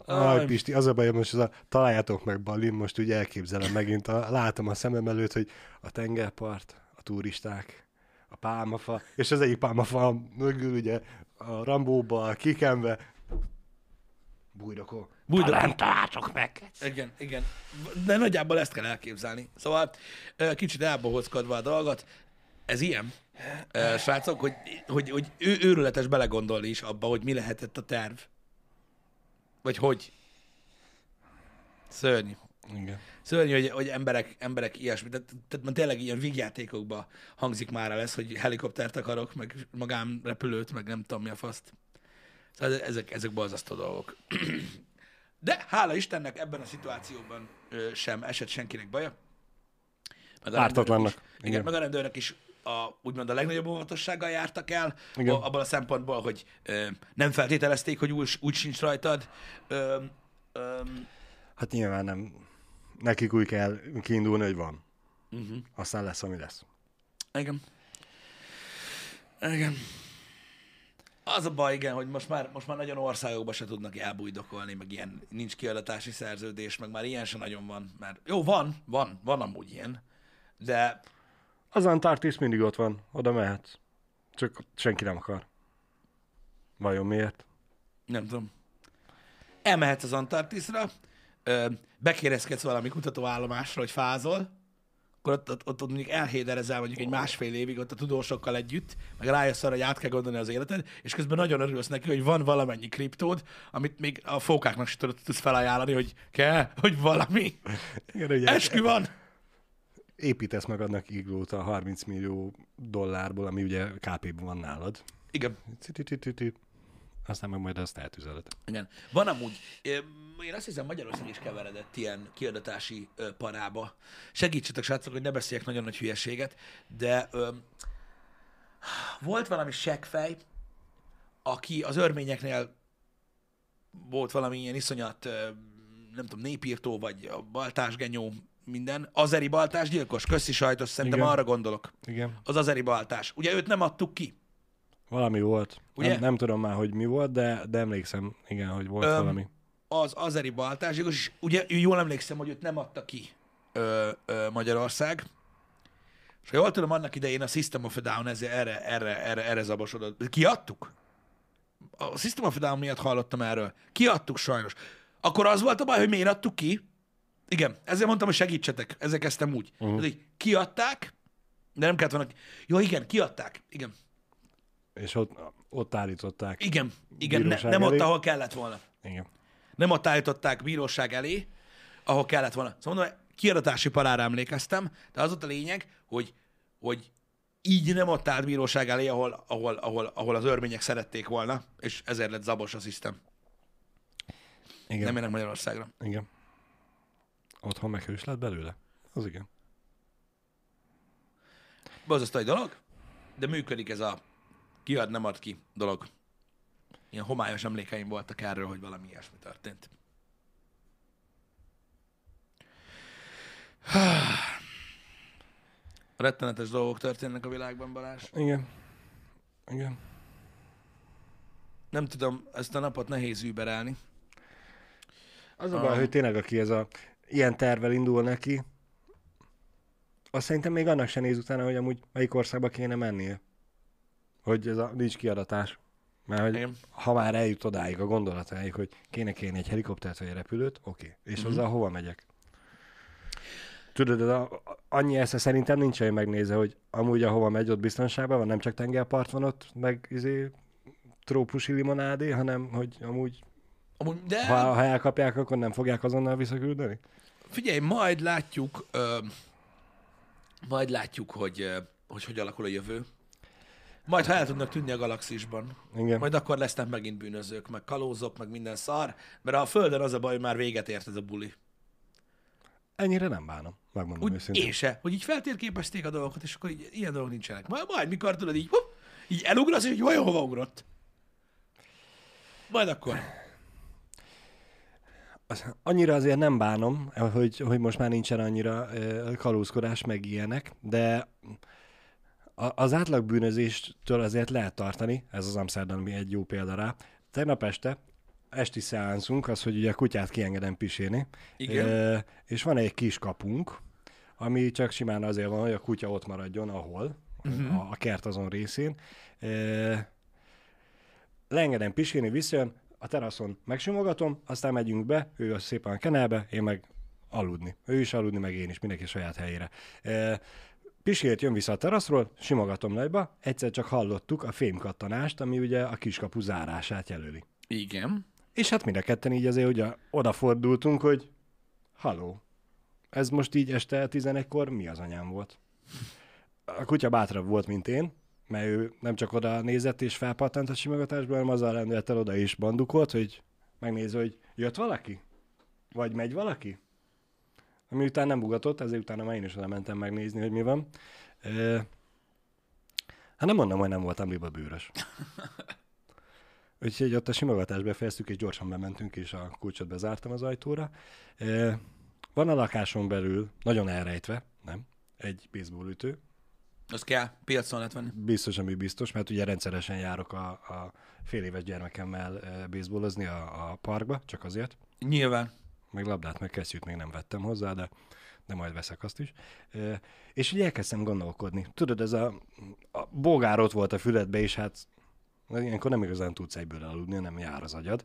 Aj, Pisti, az a baj, most az a találjátok meg Balin, most úgy elképzelem megint, a, látom a szemem előtt, hogy a tengerpart, a turisták, a pálmafa, és az egyik pálmafa mögül ugye a Rambóba, kikenve, bújrokó. Bújdok. Nem találtok meg. Igen, igen. De nagyjából ezt kell elképzelni. Szóval kicsit elbohockodva a dolgot, ez ilyen, srácok, hogy, hogy, hogy ő, őrületes belegondolni is abba, hogy mi lehetett a terv. Vagy hogy. Szörnyű. Igen. Szörnyű, hogy, hogy emberek, emberek ilyesmi. Tehát, tehát már tényleg ilyen vígjátékokban hangzik már el ez, hogy helikoptert akarok, meg magánrepülőt, meg nem tudom mi a faszt. Szóval ezek, ezek borzasztó dolgok. De hála Istennek ebben a szituációban ö, sem esett senkinek baja. Meg Ártatlannak. is- Igen, Igen. meg a rendőrök is a, úgymond a legnagyobb óvatossággal jártak el, Igen. a, abban a szempontból, hogy ö, nem feltételezték, hogy úgy, úgy sincs rajtad. Ö, ö, Hát nyilván nem. Nekik úgy kell kiindulni, hogy van. uh-huh. Aztán lesz, ami lesz. Igen. Igen. Az a baj, igen, hogy most már, most már nagyon országokba se tudnak elbújdokolni, meg ilyen nincs kiadatási szerződés, meg már ilyen se nagyon van. Mert jó, van, van, van amúgy ilyen, de Az Antarktisz mindig ott van, oda mehetsz. Csak senki nem akar. Vajon miért? nem tudom. Elmehetsz az Antarktiszra, bekérezkedsz valami kutatóállomásra, hogy fázol, akkor ott, ott, ott, ott mondjuk elhéderezel mondjuk egy másfél évig ott a tudósokkal együtt, meg rájössz arra, hogy át kell gondolni az életed, és közben nagyon örülsz neki, hogy van valamennyi kriptód, amit még a fókáknak sem tudod, tudsz felajánlani, hogy kell, hogy valami. Igen, ugye Eskü van! Építesz magadnak iglót a 30 millió dollárból, ami ugye KP-ban van nálad. Igen. Aztán meg majd azt eltüzeled. Igen. Van amúgy, én azt hiszem Magyarország is keveredett ilyen kiadatási parába. Segítsetek, srácok, hogy ne beszéljek nagyon nagy hülyeséget, de öm, volt valami seggfej, aki az örményeknél volt valami ilyen iszonyat, nem tudom, népírtó, vagy a baltásgenyó, minden. Azeri baltásgyilkos, köszi sajtos, szerintem Igen. arra gondolok. Igen. Az azeri baltás. Ugye őt nem adtuk ki. Valami volt. Ugye? Nem, nem tudom már, hogy mi volt, de, de emlékszem, igen, hogy volt Öm, valami. az azeri baltásgyilkos, és ugye jól emlékszem, hogy őt nem adta ki ö, ö, Magyarország. És ha jól tudom, annak idején a System of a Down ezért erre, erre, erre, erre zabosodott. Kiadtuk? A System of a Down miatt hallottam erről. Kiadtuk sajnos. Akkor az volt a baj, hogy miért adtuk ki? Igen, ezért mondtam, hogy segítsetek. Ezzel kezdtem úgy. Uh-huh. így, kiadták, de nem kellett volna... Jó, igen, kiadták. Igen, És ott, ott állították. igen, igen, ne, nem ott, elé. ahol kellett volna. Igen. nem ott állították bíróság elé, ahol kellett volna. Szóval mondom, kiadatási parára emlékeztem, de az volt a lényeg, hogy, hogy így nem ott állt bíróság elé, ahol, ahol, ahol, ahol az örmények szerették volna, és ezért lett zabos a szisztem. Igen. Nem jönnek Magyarországra. Igen. Otthon meg hős lett belőle? Az igen. Borzasztó egy dolog, de működik ez a kiad, nem ad ki dolog. Ilyen homályos emlékeim voltak erről, hogy valami ilyesmi történt. Rettenetes dolgok történnek a világban, Balázs. Igen. Igen. Nem tudom, ezt a napot nehéz überelni. Az a baj, hogy tényleg aki ez a ilyen tervel indul neki, azt szerintem még annak se néz utána, hogy amúgy melyik országba kéne mennie. Hogy ez a nincs kiadatás. Mert hogy Igen. ha már eljut odáig a gondolatáig, hogy kéne kéne egy helikoptert vagy egy repülőt, oké. Okay. És uh-huh. azzal hova megyek? Tudod, ez a, annyi esze szerintem nincs olyan megnézve, hogy amúgy ahova megy, ott biztonságban van, nem csak tengerpart van ott, meg izé, trópusi limonádé, hanem hogy amúgy Amúgy, de ha, ha elkapják, akkor nem fogják azonnal visszaküldeni? Figyelj, majd látjuk, ö, majd látjuk, hogy, ö, hogy hogy alakul a jövő. Majd, ha el tudnak tűnni a galaxisban, Igen. majd akkor lesznek megint bűnözők, meg kalózok, meg minden szar, mert a Földön az a baj, hogy már véget ért ez a buli. Ennyire nem bánom, megmondom Úgy őszintén. én se, hogy így feltérképezték a dolgokat, és akkor így, ilyen dolgok nincsenek. Majd, majd mikor tudod így, hopp, így elugrasz, és így vajon hova ugrott. Majd akkor. Annyira azért nem bánom, hogy, hogy most már nincsen annyira kalózkodás, meg ilyenek, de az átlag bűnözéstől azért lehet tartani, ez az Amsterdami egy jó példa rá. Tegnap este esti szeánszunk, az, hogy ugye a kutyát kiengedem pisélni, Igen. És van egy kis kapunk, ami csak simán azért van, hogy a kutya ott maradjon, ahol, uh-huh. a, a kert azon részén. Ö, leengedem pisélni, visszajön, a teraszon megsimogatom, aztán megyünk be, ő az szépen a kenelbe, én meg aludni. Ő is aludni, meg én is, mindenki saját helyére. E, jön vissza a teraszról, simogatom nagyba, egyszer csak hallottuk a fémkattanást, ami ugye a kiskapu zárását jelöli. Igen. És hát mind a ketten így azért ugye odafordultunk, hogy haló, ez most így este 11-kor mi az anyám volt? A kutya bátrabb volt, mint én, mert ő nem csak oda nézett és felpattant a simogatásból, hanem azzal rendelt el oda is bandukolt, hogy megnézze, hogy jött valaki? Vagy megy valaki? Ami után nem ugatott, ezért utána már én is oda mentem megnézni, hogy mi van. E, hát nem mondom, hogy nem voltam liba bőrös. Úgyhogy ott a simogatást befejeztük, és gyorsan bementünk, és a kulcsot bezártam az ajtóra. E, van a lakáson belül, nagyon elrejtve, nem, egy baseballütő. Az kell, piacon lehet venni. Biztos, ami biztos, mert ugye rendszeresen járok a, a fél éves gyermekemmel e, baseballozni a, a parkba, csak azért. Nyilván. Meg labdát, meg kesztyűt még nem vettem hozzá, de, de majd veszek azt is. E, és így elkezdtem gondolkodni. Tudod, ez a, a bogár ott volt a füledbe, és hát ilyenkor nem igazán tudsz egyből aludni, nem jár az agyad.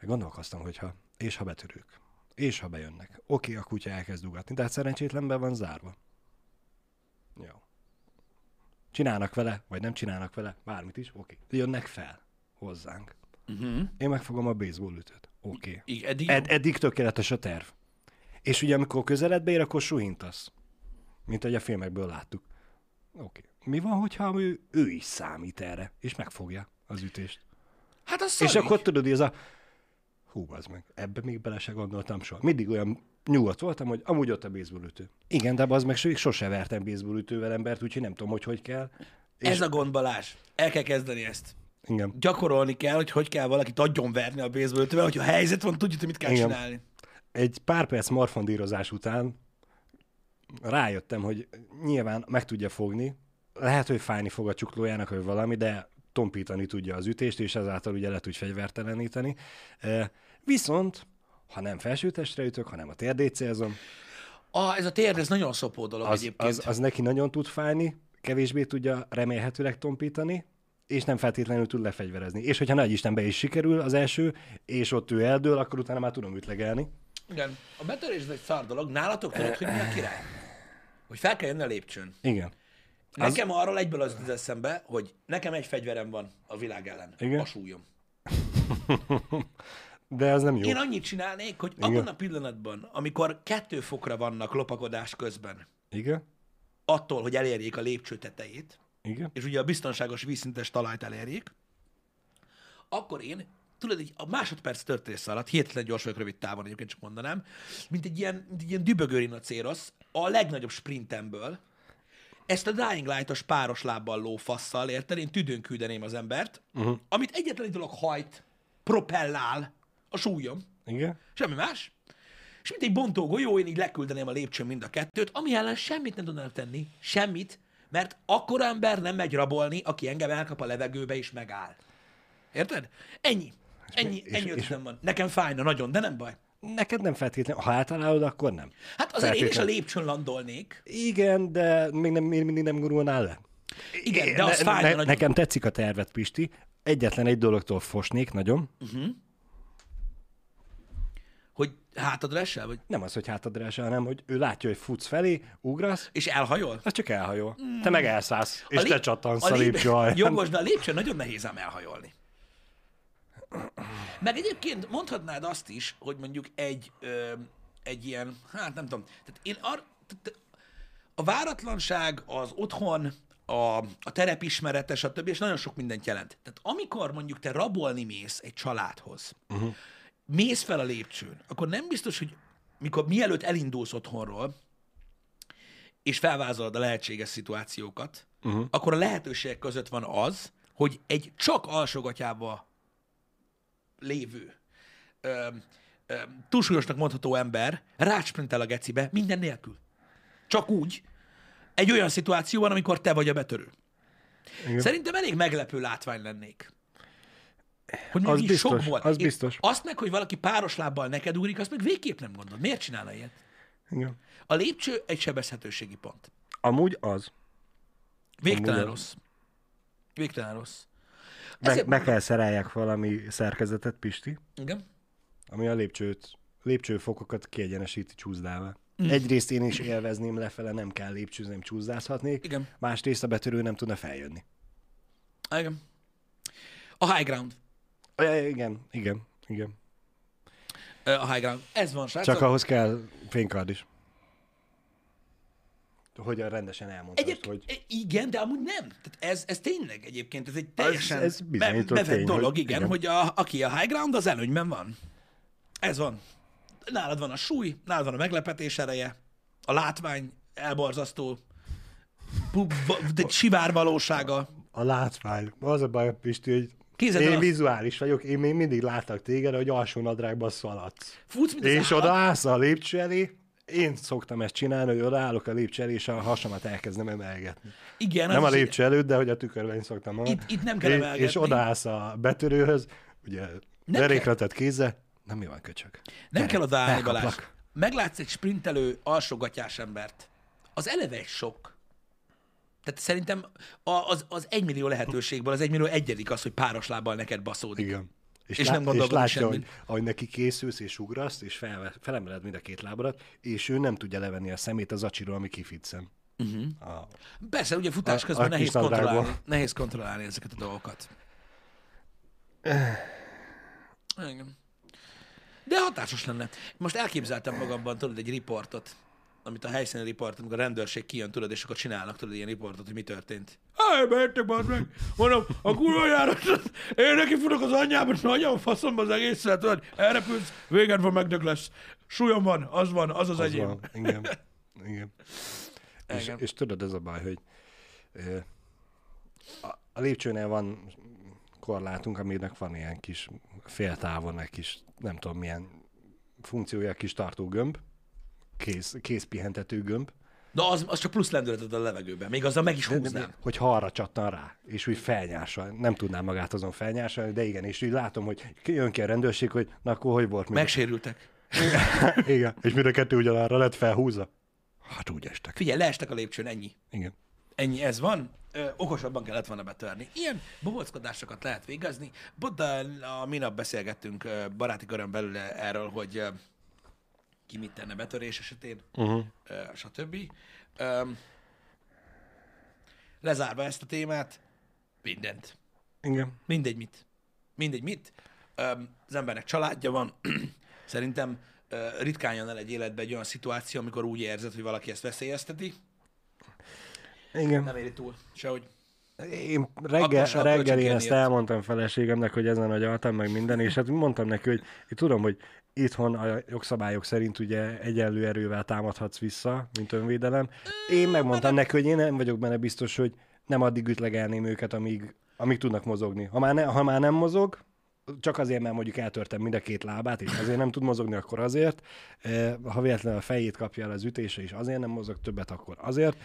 Gondolkoztam, hogyha, és ha betörők, és ha bejönnek. Oké, a kutya elkezd ugatni, de hát szerencsétlen be van zárva. Jó. Csinálnak vele, vagy nem csinálnak vele, bármit is, oké. Jönnek fel hozzánk. Uh-huh. Én megfogom a baseball ütőt. Oké. Igen, eddig Ed- eddig tökéletes a terv. És ugye amikor közeledbe ér, akkor suhintasz. Mint ahogy a filmekből láttuk. Oké. Mi van, hogyha ő, ő is számít erre, és megfogja az ütést? Hát az És szarik. akkor tudod, ez a... Hú, az meg, ebbe még bele se gondoltam soha. Mindig olyan nyugodt voltam, hogy amúgy ott a baseballütő. Igen, de az meg so- sose vertem baseballütővel embert, úgyhogy nem tudom, hogy hogy kell. És... Ez a gond, Balázs. El kell kezdeni ezt. Igen. Gyakorolni kell, hogy hogy kell valakit agyon verni a baseball hogyha helyzet van, tudjuk, hogy mit kell Igen. csinálni. Egy pár perc marfondírozás után rájöttem, hogy nyilván meg tudja fogni, lehet, hogy fájni fog a csuklójának, vagy valami, de tompítani tudja az ütést, és ezáltal ugye le tud fegyverteleníteni. E, Viszont, ha nem felsőtestre ütök, hanem a térdét célzom, Ah, ez a térd, ez nagyon szopó dolog az, egyébként. az, az neki nagyon tud fájni, kevésbé tudja remélhetőleg tompítani, és nem feltétlenül tud lefegyverezni. És hogyha nagy Isten be is sikerül az első, és ott ő eldől, akkor utána már tudom ütlegelni. Igen. A betörés egy szar dolog. Nálatok tudod, hogy mi a király? Hogy fel kell jönni a lépcsőn. Igen. Nekem arról egyből az eszembe, hogy nekem egy fegyverem van a világ ellen. Igen? A súlyom. De ez nem jó. Én annyit csinálnék, hogy abban a pillanatban, amikor kettő fokra vannak lopakodás közben, Igen? attól, hogy elérjék a lépcső tetejét, Igen? és ugye a biztonságos vízszintes talajt elérjék, akkor én, tudod, így a másodperc történész alatt, hihetetlen gyors vagyok rövid távon, egyébként csak mondanám, mint egy ilyen, mint egy ilyen dübögő rinocérosz, a legnagyobb sprintemből, ezt a Dying Light-os páros lábbal lófasszal, érted? Én tüdőn küldeném az embert, uh-huh. amit egyetlen egy dolog hajt, propellál a súlyom, Igen? semmi más, és mint egy bontó golyó, én így leküldeném a lépcsőn mind a kettőt, ami ellen semmit nem tudnám tenni, semmit, mert akkor ember nem megy rabolni, aki engem elkap a levegőbe és megáll. Érted? Ennyi. Ennyi, és- ennyi és- van. Nekem fájna nagyon, de nem baj. Neked nem feltétlenül. Ha általálod, akkor nem. Hát azért én is a lépcsőn landolnék. Igen, de még, nem, még mindig nem gurulnál le. Igen, de az Ne- fájna ne, nagyon. Nekem tetszik a tervet, Pisti. Egyetlen egy dologtól fosnék nagyon. Hogy hátadra esel, vagy? Nem az, hogy hátadra esel, hanem hogy ő látja, hogy futsz felé, ugrasz, És elhajol? az csak elhajol. Te meg elszállsz, és lép- te csattansz a, lép- lépcső alján. Jogos, de a lépcső nagyon nehéz ám elhajolni. Meg egyébként mondhatnád azt is, hogy mondjuk egy, ö, egy ilyen, hát nem tudom, tehát én ar, tehát a váratlanság, az otthon, a, a terepismerete, stb. és nagyon sok mindent jelent. Tehát amikor mondjuk te rabolni mész egy családhoz, uh-huh. Mész fel a lépcsőn, akkor nem biztos, hogy mikor mielőtt elindulsz otthonról, és felvázolod a lehetséges szituációkat, uh-huh. akkor a lehetőségek között van az, hogy egy csak alsógatyába lévő, ö, ö, túlsúlyosnak mondható ember rácsprintel a gecibe minden nélkül. Csak úgy, egy olyan szituációban, amikor te vagy a betörő. Igen. Szerintem elég meglepő látvány lennék. Hogy Az biztos, sok volt. az Én biztos. Azt meg, hogy valaki páros lábbal neked ugrik, azt meg végképp nem gondolod. Miért csinálna ilyet? Igen. A lépcső egy sebezhetőségi pont. Amúgy az. Végtelen Amúgy- rossz. Végtelen rossz. Be, Ezért be kell szereljek valami szerkezetet, Pisti, Igen. ami a lépcsőt, lépcsőfokokat kiegyenesíti csúszdával. Mm. Egyrészt én is élvezném lefele, nem kell lépcsőzni, nem csúszdázhatnék. Igen. Másrészt a betörő nem tudna feljönni. Igen. A high ground. Ja, igen, igen, igen. A high ground. Ez van, srácok. Csak ahhoz kell fénykard is. Hogyan rendesen elmondtad, Egyéb, hogy... hogy... Igen, de amúgy nem. Tehát ez, ez tényleg egyébként, ez egy teljesen ez be, bizonyított bevett tény, dolog, hogy- igen, igen. hogy a, aki a high ground, az előnyben van. Ez van. Nálad van a súly, nálad van a meglepetés ereje, a látvány elborzasztó, de sivár valósága. A látvány. Az a baj, Pisti, hogy Képzeld el én azt- vizuális vagyok, én még mindig látlak téged, hogy alsó nadrágban szaladsz. Futsz, mint És állat. odaállsz a lépcső elé, én szoktam ezt csinálni, hogy odaállok a lépcső elé, és a hasamat elkezdem emelgetni. Igen, Nem a lépcső előtt, de hogy a tükörben szoktam. Itt- itt nem kell emelgetni. és odaállsz a betörőhöz, ugye derékra tett kézzel, nem mi van köcsög. Nem kell odaállni, Balázs. Meglátsz egy sprintelő, alsógatyás embert. Az eleve egy sok. Tehát szerintem a- az, az egymillió lehetőségből az egymillió egyedik az, hogy páros lábbal neked baszódik. Igen. És, És lá- nem és gondolkodni látja, hogy semmit. ahogy neki készülsz és ugrasz, és fel, felemeled mind a két lábadat, és ő nem tudja levenni a szemét az acsiról, ami kifitszem. Uh-huh. A, Persze, ugye futás A- közben a nehéz, kis nadrágból. kontrollálni, nehéz kontrollálni ezeket a dolgokat. Igen. De hatásos lenne. Most elképzeltem magamban, tudod, egy riportot, amit a helyszíni riport, amikor a rendőrség kijön, tudod, és akkor csinálnak, tudod, ilyen riportot, hogy mi történt. Háj, bejöttek, bazd meg! Mondom, a kurva járat, én neki futok az anyjába, nagyon faszomba az egészet, tudod, elrepülsz, véged van, megdög lesz. Súlyom van, az van, az az, az enyém. van. Igen. Igen. És, és tudod, ez a baj, hogy a, a lépcsőnél van korlátunk, aminek van ilyen kis féltávon, egy kis, nem tudom milyen funkciója, kis tartógömb, kész, kézpihentető gömb, De az, az csak plusz lendületet a levegőben, még azzal meg is de, de, húznám. hogy ha arra csattan rá, és úgy felnyársal, nem tudnám magát azon felnyársalni, de igen, és úgy látom, hogy jön ki a rendőrség, hogy na akkor hogy volt? Mind Megsérültek. igen, és a kettő ugyanarra lett felhúzza. Hát úgy estek. Figyelj, leestek a lépcsőn, ennyi. Igen. Ennyi, ez van. Ö, okosabban kellett volna betörni. Ilyen bobockodásokat lehet végezni. Boda, a minap beszélgettünk baráti körön belül erről, hogy ki mit tenne betörés esetén, Uh-huh. stb. Ö, lezárva ezt a témát, mindent. Igen. Mindegy mit. Mindegy mit. Ö, az embernek családja van. Szerintem ö, ritkán jön el egy életbe egy olyan szituáció, amikor úgy érzed, hogy valaki ezt veszélyezteti. Igen. Nem éri túl. Sehogy. Én reggel, a reggel én ezt elmondtam feleségemnek, hogy ezen agyaltam meg minden, és hát mondtam neki, hogy én tudom, hogy itthon a jogszabályok szerint ugye egyenlő erővel támadhatsz vissza, mint önvédelem. Én megmondtam neki, hogy én nem vagyok benne biztos, hogy nem addig ütlegelném őket, amíg, amíg tudnak mozogni. Ha már, ne, ha már nem mozog, csak azért, mert mondjuk eltörtem mind a két lábát, és azért nem tud mozogni, akkor azért. Eh, Ha véletlenül a fejét kapja el az ütése, és azért nem mozog többet, akkor azért.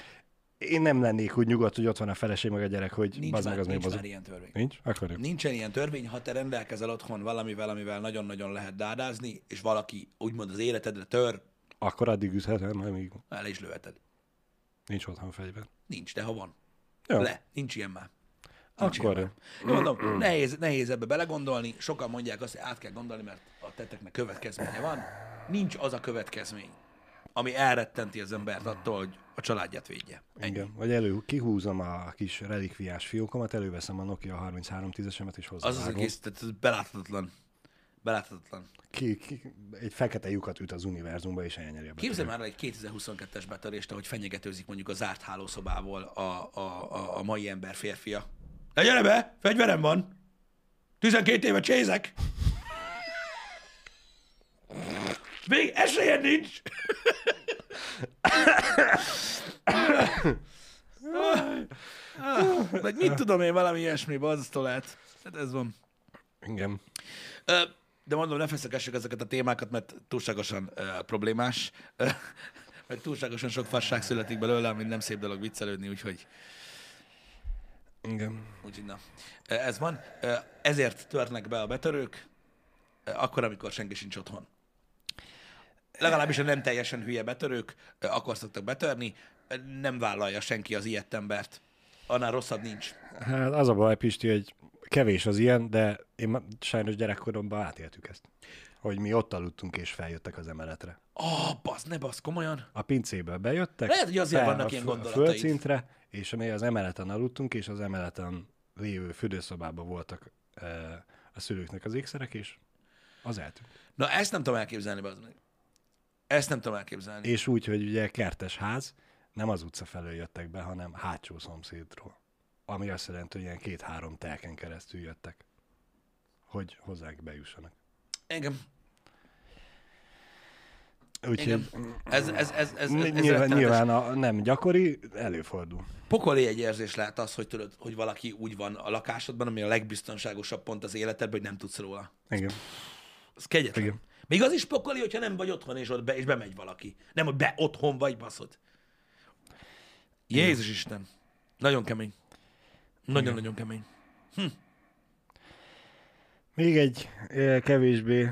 Én nem lennék úgy nyugodt, hogy ott van a feleség meg a gyerek, hogy Nincs, bazd meg az még nincs már ilyen törvény. Nincs? Akkor jó. Nincsen ilyen törvény, ha te rendelkezel otthon valamivel, amivel nagyon-nagyon lehet dádázni, és valaki úgymond az életedre tör, Akkor addig üthetem, amíg el is lőheted. nincs otthon fegyver. Nincs, de ha van. Jó. Le, nincs ilyen már. Nincs Akkor ilyen már. Mondom, nehéz, nehéz ebbe belegondolni, sokan mondják azt, hogy át kell gondolni, mert a tetteknek következménye van. Nincs az a következmény, ami elrettenti az embert attól, hogy a családját védje. Ennyi. Igen. Vagy elő, kihúzom a kis relikviás fiókomat, előveszem a Nokia 3310-esemet, és Az az hozzávágom. egész, tehát ez beláthatatlan. Beláthatatlan. Ki, ki, egy fekete lyukat üt az univerzumba, és elnyeri a Képzelj már egy 2022-es betörést, ahogy fenyegetőzik mondjuk a zárt hálószobából a, a, a, a mai ember férfia. Ne gyere be, fegyverem van! 12 éve csézek! Még esélyed nincs! Vagy mit tudom én, valami ilyesmi, bazasztó lehet. Hát ez van. Igen. De mondom, ne feszegessük ezeket a témákat, mert túlságosan ö, problémás. Mert túlságosan sok fasság születik belőle, ami nem szép dolog viccelődni, úgyhogy, Igen. úgyhogy na. Ez van. Ezért törnek be a betörők, akkor, amikor senki sincs otthon. Legalábbis a nem teljesen hülye betörők, akkor szoktak betörni, nem vállalja senki az ilyet embert. annál rosszabb nincs. Hát az a baj, Pisti, hogy kevés az ilyen, de én sajnos gyerekkoromban átéltük ezt. Hogy mi ott aludtunk és feljöttek az emeletre. Ó, oh, basz, ne basz, komolyan. A pincéből bejöttek, Lehet, hogy azért vannak a ilyen gondolataid. Földszintre, és mi az emeleten aludtunk, és az emeleten lévő fürdőszobában voltak e, a szülőknek az ékszerek, és az eltűnt. Na, ezt nem tudom elképzelni, bazd meg. Ezt nem tudom elképzelni. És úgy, hogy ugye kertes ház, nem az utca felől jöttek be, hanem hátsó szomszédról. Ami azt jelenti, hogy ilyen két-három telken keresztül jöttek, hogy hozzánk bejussanak. Engem. Úgyhogy. Ez, ez, ez, ez, ez, ez nyilván, rettenetes. nyilván a, nem gyakori, előfordul. Pokoli egy érzés lehet az, hogy tudod, hogy valaki úgy van a lakásodban, ami a legbiztonságosabb pont az életedben, hogy nem tudsz róla. Igen. Ez kegyetlen. Igen. Még az is pokoli, hogyha nem vagy otthon, és ott be, és bemegy valaki. Nem, hogy be otthon vagy, baszod. Jézus Isten. Nagyon kemény. Nagyon-nagyon kemény. Még egy kevésbé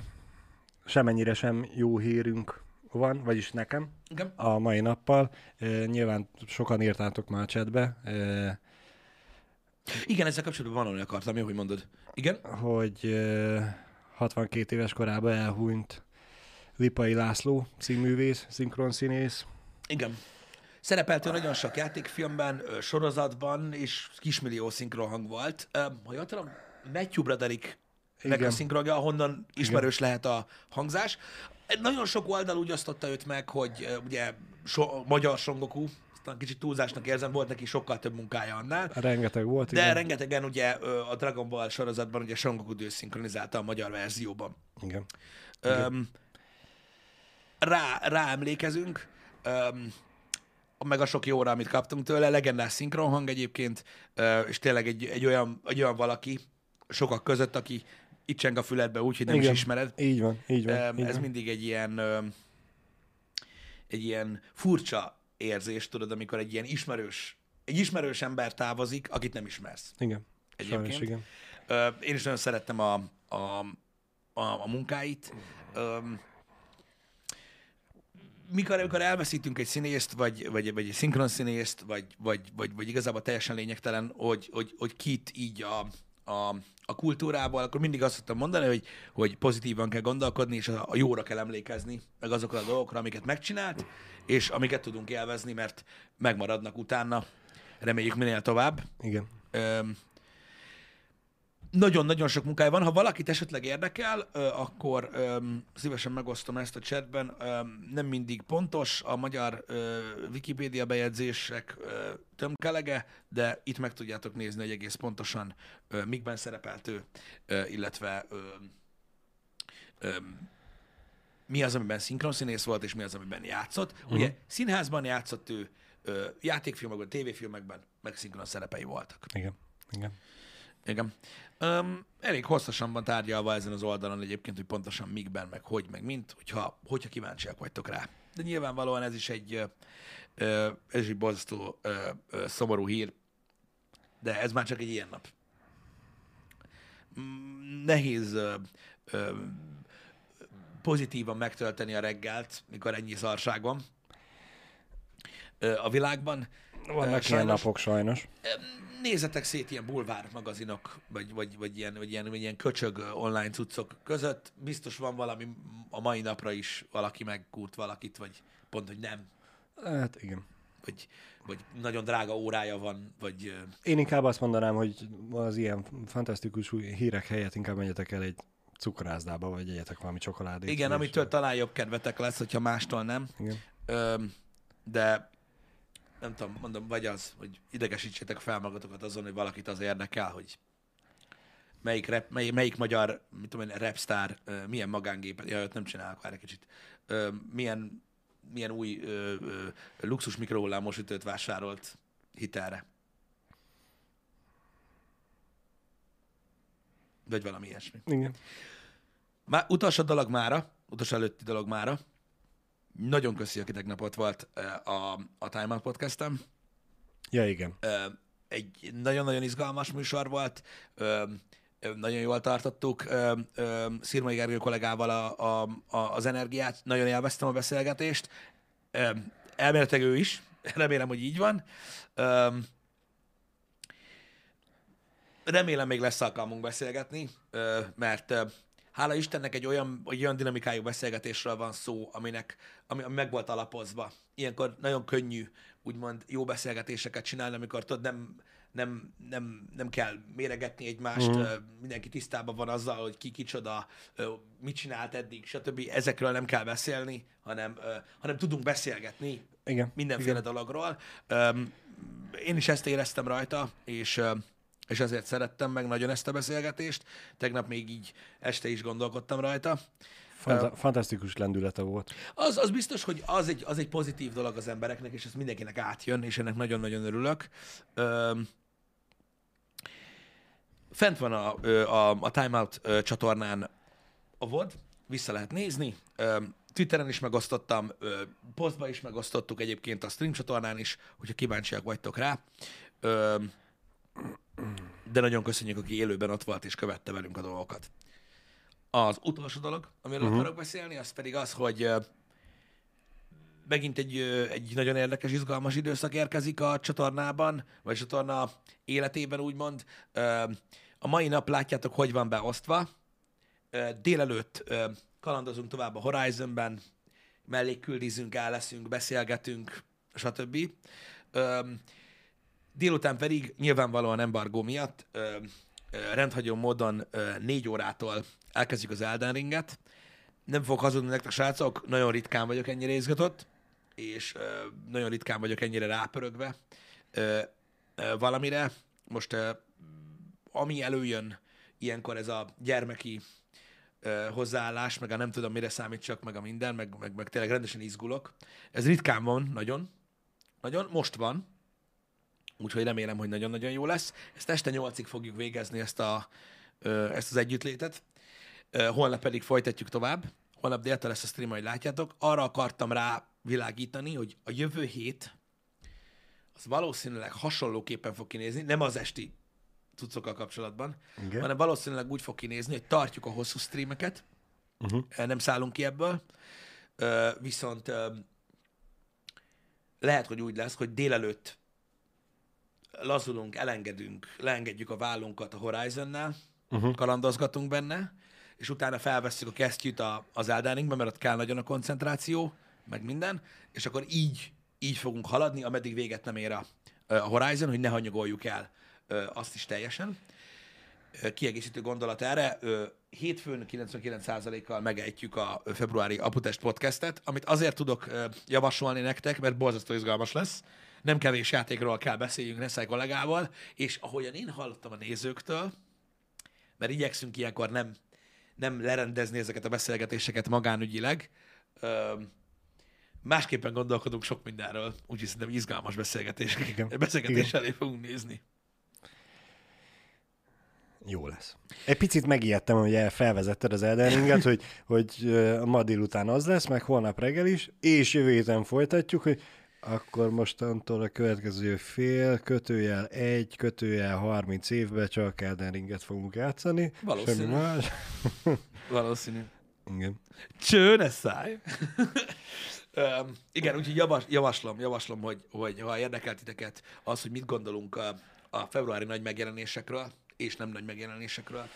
semennyire sem jó hírünk van, vagyis nekem Igen. a mai nappal. Nyilván sokan írtátok már a chatbe, Igen, ezzel kapcsolatban van, ami akartam, jó, hogy mondod. Igen? hogy 62 éves korában elhúnyt Lipai László, színművész, szinkronszínész. Igen. Szerepelt ő nagyon sok játékfilmben, sorozatban, és kismillió szinkronhang volt. Ha jól tudom, Matthew Broderick a Igen. szinkronja, ahonnan ismerős lehet a hangzás. Nagyon sok oldal úgy osztotta őt meg, hogy ugye so, magyar Songoku, aztán kicsit túlzásnak érzem, volt neki sokkal több munkája annál. Rengeteg volt, De igen. rengetegen ugye a Dragon Ball sorozatban ugye Songoku szinkronizálta a magyar verzióban. igen. Öm, rá, rá emlékezünk, öm, meg a sok jóra, amit kaptunk tőle, legendás szinkronhang egyébként, és tényleg egy, egy, olyan, egy olyan valaki sokak között, aki itt cseng a füledbe úgy, hogy nem Igen. is ismered. Így van, így van. Öm, így Ez van. mindig egy ilyen, egy ilyen furcsa érzés, tudod, amikor egy ilyen ismerős, egy ismerős ember távozik, akit nem ismersz. Igen. Sajnos Egyébként. igen. Ö, én is nagyon szerettem a, a, a, a munkáit. Ö, mikor, amikor elveszítünk egy színészt, vagy, vagy, vagy egy szinkron színészt, vagy, vagy, vagy, vagy igazából teljesen lényegtelen, hogy, hogy, hogy kit így a, a, a kultúrából, akkor mindig azt szoktam mondani, hogy, hogy pozitívan kell gondolkodni, és a, a jóra kell emlékezni, meg azokra a dolgokra, amiket megcsinált, és amiket tudunk élvezni, mert megmaradnak utána, reméljük minél tovább. Igen. Öm, nagyon-nagyon sok munkája van. Ha valakit esetleg érdekel, akkor szívesen megosztom ezt a chatben. Nem mindig pontos a magyar Wikipédia bejegyzések tömkelege, de itt meg tudjátok nézni, hogy egész pontosan mikben szerepelt ő, illetve mi az, amiben szinkronszínész volt, és mi az, amiben játszott. Uh-huh. Ugye színházban játszott ő, játékfilmekben, tévéfilmekben, meg szinkron szerepei voltak. Igen. Igen. Igen. Um, elég hosszasan van tárgyalva ezen az oldalon egyébként, hogy pontosan mikben, meg hogy, meg mint, hogyha, hogyha kíváncsiak vagytok rá. De nyilvánvalóan ez is egy, ö, ez is egy borzasztó ö, ö, szomorú hír, de ez már csak egy ilyen nap. Mm, Nehéz ö, ö, pozitívan megtölteni a reggelt, mikor ennyi szarság van a világban. Vannak Ö, ilyen sajnos. napok sajnos. Nézzetek szét ilyen bulvár magazinok, vagy, vagy, vagy, ilyen, vagy, ilyen, vagy ilyen köcsög online cuccok között. Biztos van valami a mai napra is, valaki megkúrt valakit, vagy pont, hogy nem, Hát igen. vagy, vagy nagyon drága órája van, vagy Én inkább azt mondanám, hogy az ilyen fantasztikus hírek helyett inkább menjetek el egy cukrászdába, vagy egyetek valami csokoládét. igen, amitől talán jobb kedvetek lesz, hogyha mástól nem. Igen. Ö, de nem tudom, mondom, vagy az, hogy idegesítsétek fel magatokat azon, hogy valakit az érdekel, hogy melyik, rap, mely, melyik magyar, mit tudom én, rapstar, milyen magángépet, ja, őt nem csinálok, várj egy kicsit, milyen, milyen új ö, ö, luxus mikrohullámos ütőt vásárolt hitelre. Vagy valami ilyesmi. Igen. Már utolsó dolog mára, utolsó előtti dolog mára. Nagyon köszi, aki tegnap ott volt a, a Time Out podcastem. Ja, igen. Egy nagyon-nagyon izgalmas műsor volt, nagyon jól tartottuk Szirmai Gergő kollégával a, a, a, az energiát, nagyon élveztem a beszélgetést. Elméletileg ő is, remélem, hogy így van. Remélem még lesz alkalmunk beszélgetni, mert hála Istennek egy olyan, egy olyan dinamikájú beszélgetésről van szó, aminek, ami, ami meg volt alapozva. Ilyenkor nagyon könnyű, úgymond jó beszélgetéseket csinálni, amikor tudod, nem, nem, nem, nem kell méregetni egymást, mm. mindenki tisztában van azzal, hogy ki kicsoda, mit csinált eddig, stb. Ezekről nem kell beszélni, hanem, hanem tudunk beszélgetni Igen. mindenféle Igen. dologról. Én is ezt éreztem rajta, és, és ezért szerettem meg nagyon ezt a beszélgetést. Tegnap még így este is gondolkodtam rajta. Fanta- fantasztikus lendülete volt. Az, az biztos, hogy az egy, az egy pozitív dolog az embereknek, és ez mindenkinek átjön, és ennek nagyon-nagyon örülök. Öm, fent van a, a, a Time Out csatornán a VOD, vissza lehet nézni. Öm, Twitteren is megosztottam, posztban is megosztottuk egyébként a stream csatornán is, hogyha kíváncsiak vagytok rá. Öm, de nagyon köszönjük, aki élőben ott volt és követte velünk a dolgokat. Az utolsó dolog, amiről uh-huh. akarok beszélni, az pedig az, hogy megint egy, egy nagyon érdekes, izgalmas időszak érkezik a csatornában, vagy a csatorna életében úgymond. A mai nap látjátok, hogy van beosztva. Délelőtt kalandozunk tovább a Horizonben, mellékküldizünk, el leszünk, beszélgetünk, stb. Délután pedig nyilvánvalóan embargó miatt ö, ö, rendhagyó módon ö, négy órától elkezdjük az Elden Ringet. Nem fogok hazudni nektek, srácok, nagyon ritkán vagyok ennyire izgatott, és ö, nagyon ritkán vagyok ennyire rápörögve ö, ö, valamire. Most ö, ami előjön ilyenkor ez a gyermeki ö, hozzáállás, meg a nem tudom mire számítsak, meg a minden, meg, meg, meg tényleg rendesen izgulok. Ez ritkán van, nagyon. Nagyon. Most van, úgyhogy remélem, hogy nagyon-nagyon jó lesz. Ezt este nyolcig fogjuk végezni ezt, a, ezt az együttlétet. Holnap pedig folytatjuk tovább. Holnap déltől lesz a stream, hogy látjátok. Arra akartam rá világítani, hogy a jövő hét az valószínűleg hasonlóképpen fog kinézni, nem az esti cuccokkal kapcsolatban, Igen. hanem valószínűleg úgy fog kinézni, hogy tartjuk a hosszú streameket, Uh-huh. nem szállunk ki ebből, viszont lehet, hogy úgy lesz, hogy délelőtt lazulunk, elengedünk, leengedjük a vállunkat a Horizonnál, uh-huh. kalandozgatunk benne, és utána felvesszük a kesztyűt a, az Elden Ringbe, mert ott kell nagyon a koncentráció, meg minden, és akkor így, így fogunk haladni, ameddig véget nem ér a, a Horizon, hogy ne hanyagoljuk el azt is teljesen. Kiegészítő gondolat erre, hétfőn 99%-kal megejtjük a februári Aputest podcastet, amit azért tudok javasolni nektek, mert borzasztó izgalmas lesz. Nem kevés játékról kell beszéljünk Neszel kollégával, és ahogyan én hallottam a nézőktől, mert igyekszünk ilyenkor nem, nem lerendezni ezeket a beszélgetéseket magánügyileg, ö, másképpen gondolkodunk sok mindenről, úgyhogy szerintem izgalmas beszélgetés, Igen. beszélgetés elé fogunk nézni. Jó lesz. Egy picit megijedtem, hogy el- felvezetted az Elden Ringet, hogy, hogy ma délután az lesz, meg holnap reggel is, és jövő héten folytatjuk, hogy akkor mostantól a következő fél, kötőjel egy, kötőjel 30 évben csak Elden Ringet fogunk játszani. Valószínű. Semmi más. Valószínű. Igen. Cső, ne szállj! um, igen, úgyhogy javas, javaslom, javaslom, hogy, hogy ha érdekel titeket az, hogy mit gondolunk a, a februári nagy megjelenésekről, és nem nagy megjelenésekről,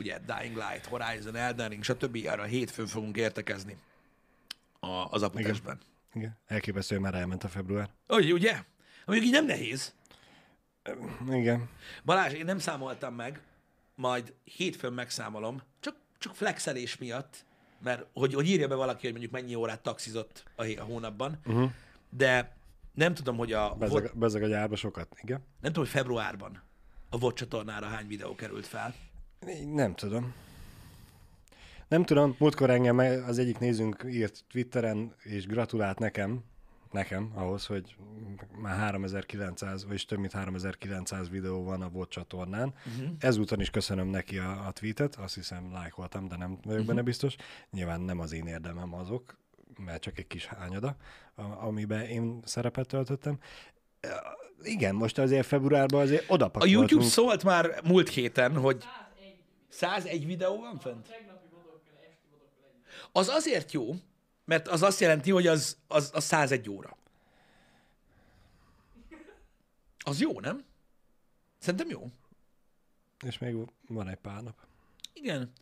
ugye Dying Light, Horizon, Elden Ring, stb. Arra hétfőn fogunk értekezni a, az aputestben. Igen. Elképesztő, hogy már elment a február. Ugye, ugye? Mondjuk így nem nehéz. Igen. Balázs, én nem számoltam meg, majd hétfőn megszámolom, csak, csak flexelés miatt, mert hogy, hogy írja be valaki, hogy mondjuk mennyi órát taxizott a, hé- a hónapban, uh-huh. de nem tudom, hogy a Bezeg, VOD, bezeg a gyárba sokat. Igen. nem tudom, hogy februárban a VOD csatornára hány videó került fel. Nem tudom. Nem tudom, múltkor engem az egyik nézőnk írt Twitteren, és gratulált nekem, nekem ahhoz, hogy már 3900, vagyis több mint 3900 videó van a VOD csatornán. Uh-huh. Ezúton is köszönöm neki a, a tweetet, azt hiszem lájkoltam, de nem vagyok uh-huh. benne biztos. Nyilván nem az én érdemem azok, mert csak egy kis hányada, a- amiben én szerepet töltöttem. Igen, most azért februárban azért A odapakoltunk. YouTube szólt már múlt héten, hogy 101 videó van fent? Az azért jó, mert az azt jelenti, hogy az, az, az 101 óra. Az jó, nem? Szerintem jó. És még van egy pár nap. Igen.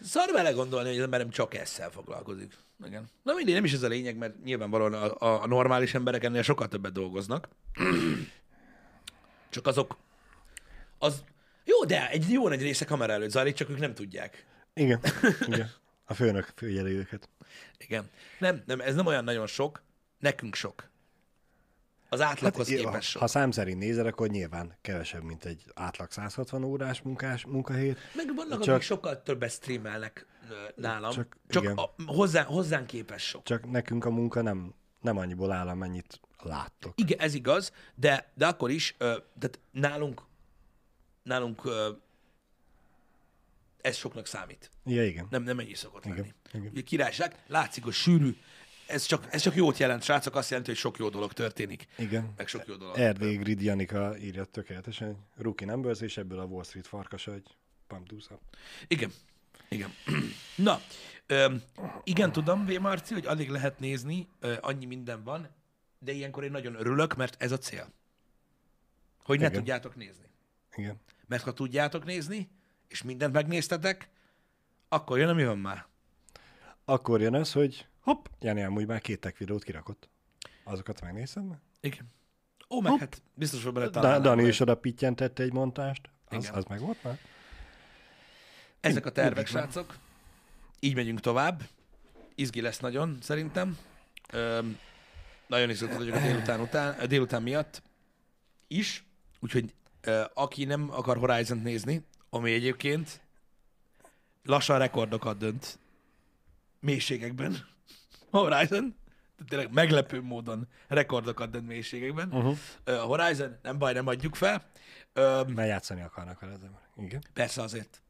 Szar vele gondolni, hogy az ember nem csak ezzel foglalkozik. Igen. Na mindig, nem is ez a lényeg, mert nyilvánvalóan a, a, a normális emberek ennél sokkal többet dolgoznak. Csak azok, az, jó, de egy jó nagy része kamera előtt zajlik, csak ők nem tudják. Igen, igen. A főnök figyeli őket. Igen. Nem, nem, ez nem olyan nagyon sok, nekünk sok. Az átlaghoz hát, ha, képest sok. ha szám szerint nézel, akkor nyilván kevesebb, mint egy átlag 160 órás munkás munkahét. Meg vannak, Csak- akik sokkal többet streamelnek nálam, csak, Csak- igen. a, hozzá, hozzánk képest sok. Csak nekünk a munka nem, nem annyiból áll, amennyit láttok. Igen, ez igaz, de, de akkor is, tehát nálunk, nálunk ez soknak számít. Ja, igen. Nem, nem ennyi szokott Igen, lenni. igen. Ugye királyság, látszik, hogy sűrű. Ez csak, ez csak jót jelent, srácok, azt jelenti, hogy sok jó dolog történik. Igen. Meg sok jó dolog. Erdély Grid Janika írja tökéletesen. Rookie numbers, és ebből a Wall Street pump do some. Igen. Igen. Na, öm, igen, tudom, V. Marci, hogy addig lehet nézni, ö, annyi minden van, de ilyenkor én nagyon örülök, mert ez a cél. Hogy ne Igen. tudjátok nézni. Igen. Mert ha tudjátok nézni, és mindent megnéztetek, akkor jön, ami van már. Akkor jön az, hogy hopp, Jani amúgy már két tech videót kirakott. Azokat megnézted már? Igen. Ó, meg hát biztos, hogy bele Da, találnám Dani is oda pittyentette egy montást. Az, Igen. az meg volt már? Ezek a tervek, Mindig srácok. Így megyünk tovább. Izgi lesz nagyon, szerintem. Öm, nagyon izgatott vagyok a délután, után, a délután miatt is. Úgyhogy ö, aki nem akar Horizon-t nézni, ami egyébként lassan rekordokat dönt mélységekben. Horizon. Tényleg meglepő módon rekordokat dönt mélységekben. Uh-huh. A Horizon, nem baj, nem adjuk fel. Öm, Mert játszani akarnak vele. de- Igen. persze azért.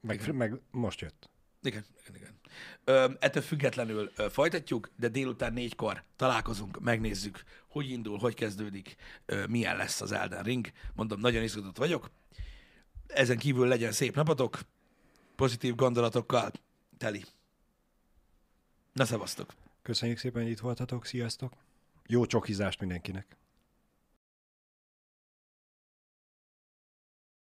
Meg, meg most jött. Igen, igen, igen. Ö, ettől függetlenül ö, folytatjuk, de délután négykor találkozunk, megnézzük, hogy indul, hogy kezdődik, ö, milyen lesz az Elden Ring. Mondom, nagyon izgatott vagyok. Ezen kívül legyen szép napotok, pozitív gondolatokkal teli. Na, szevasztok! Köszönjük szépen, hogy itt voltatok. Sziasztok. Jó csokizást mindenkinek.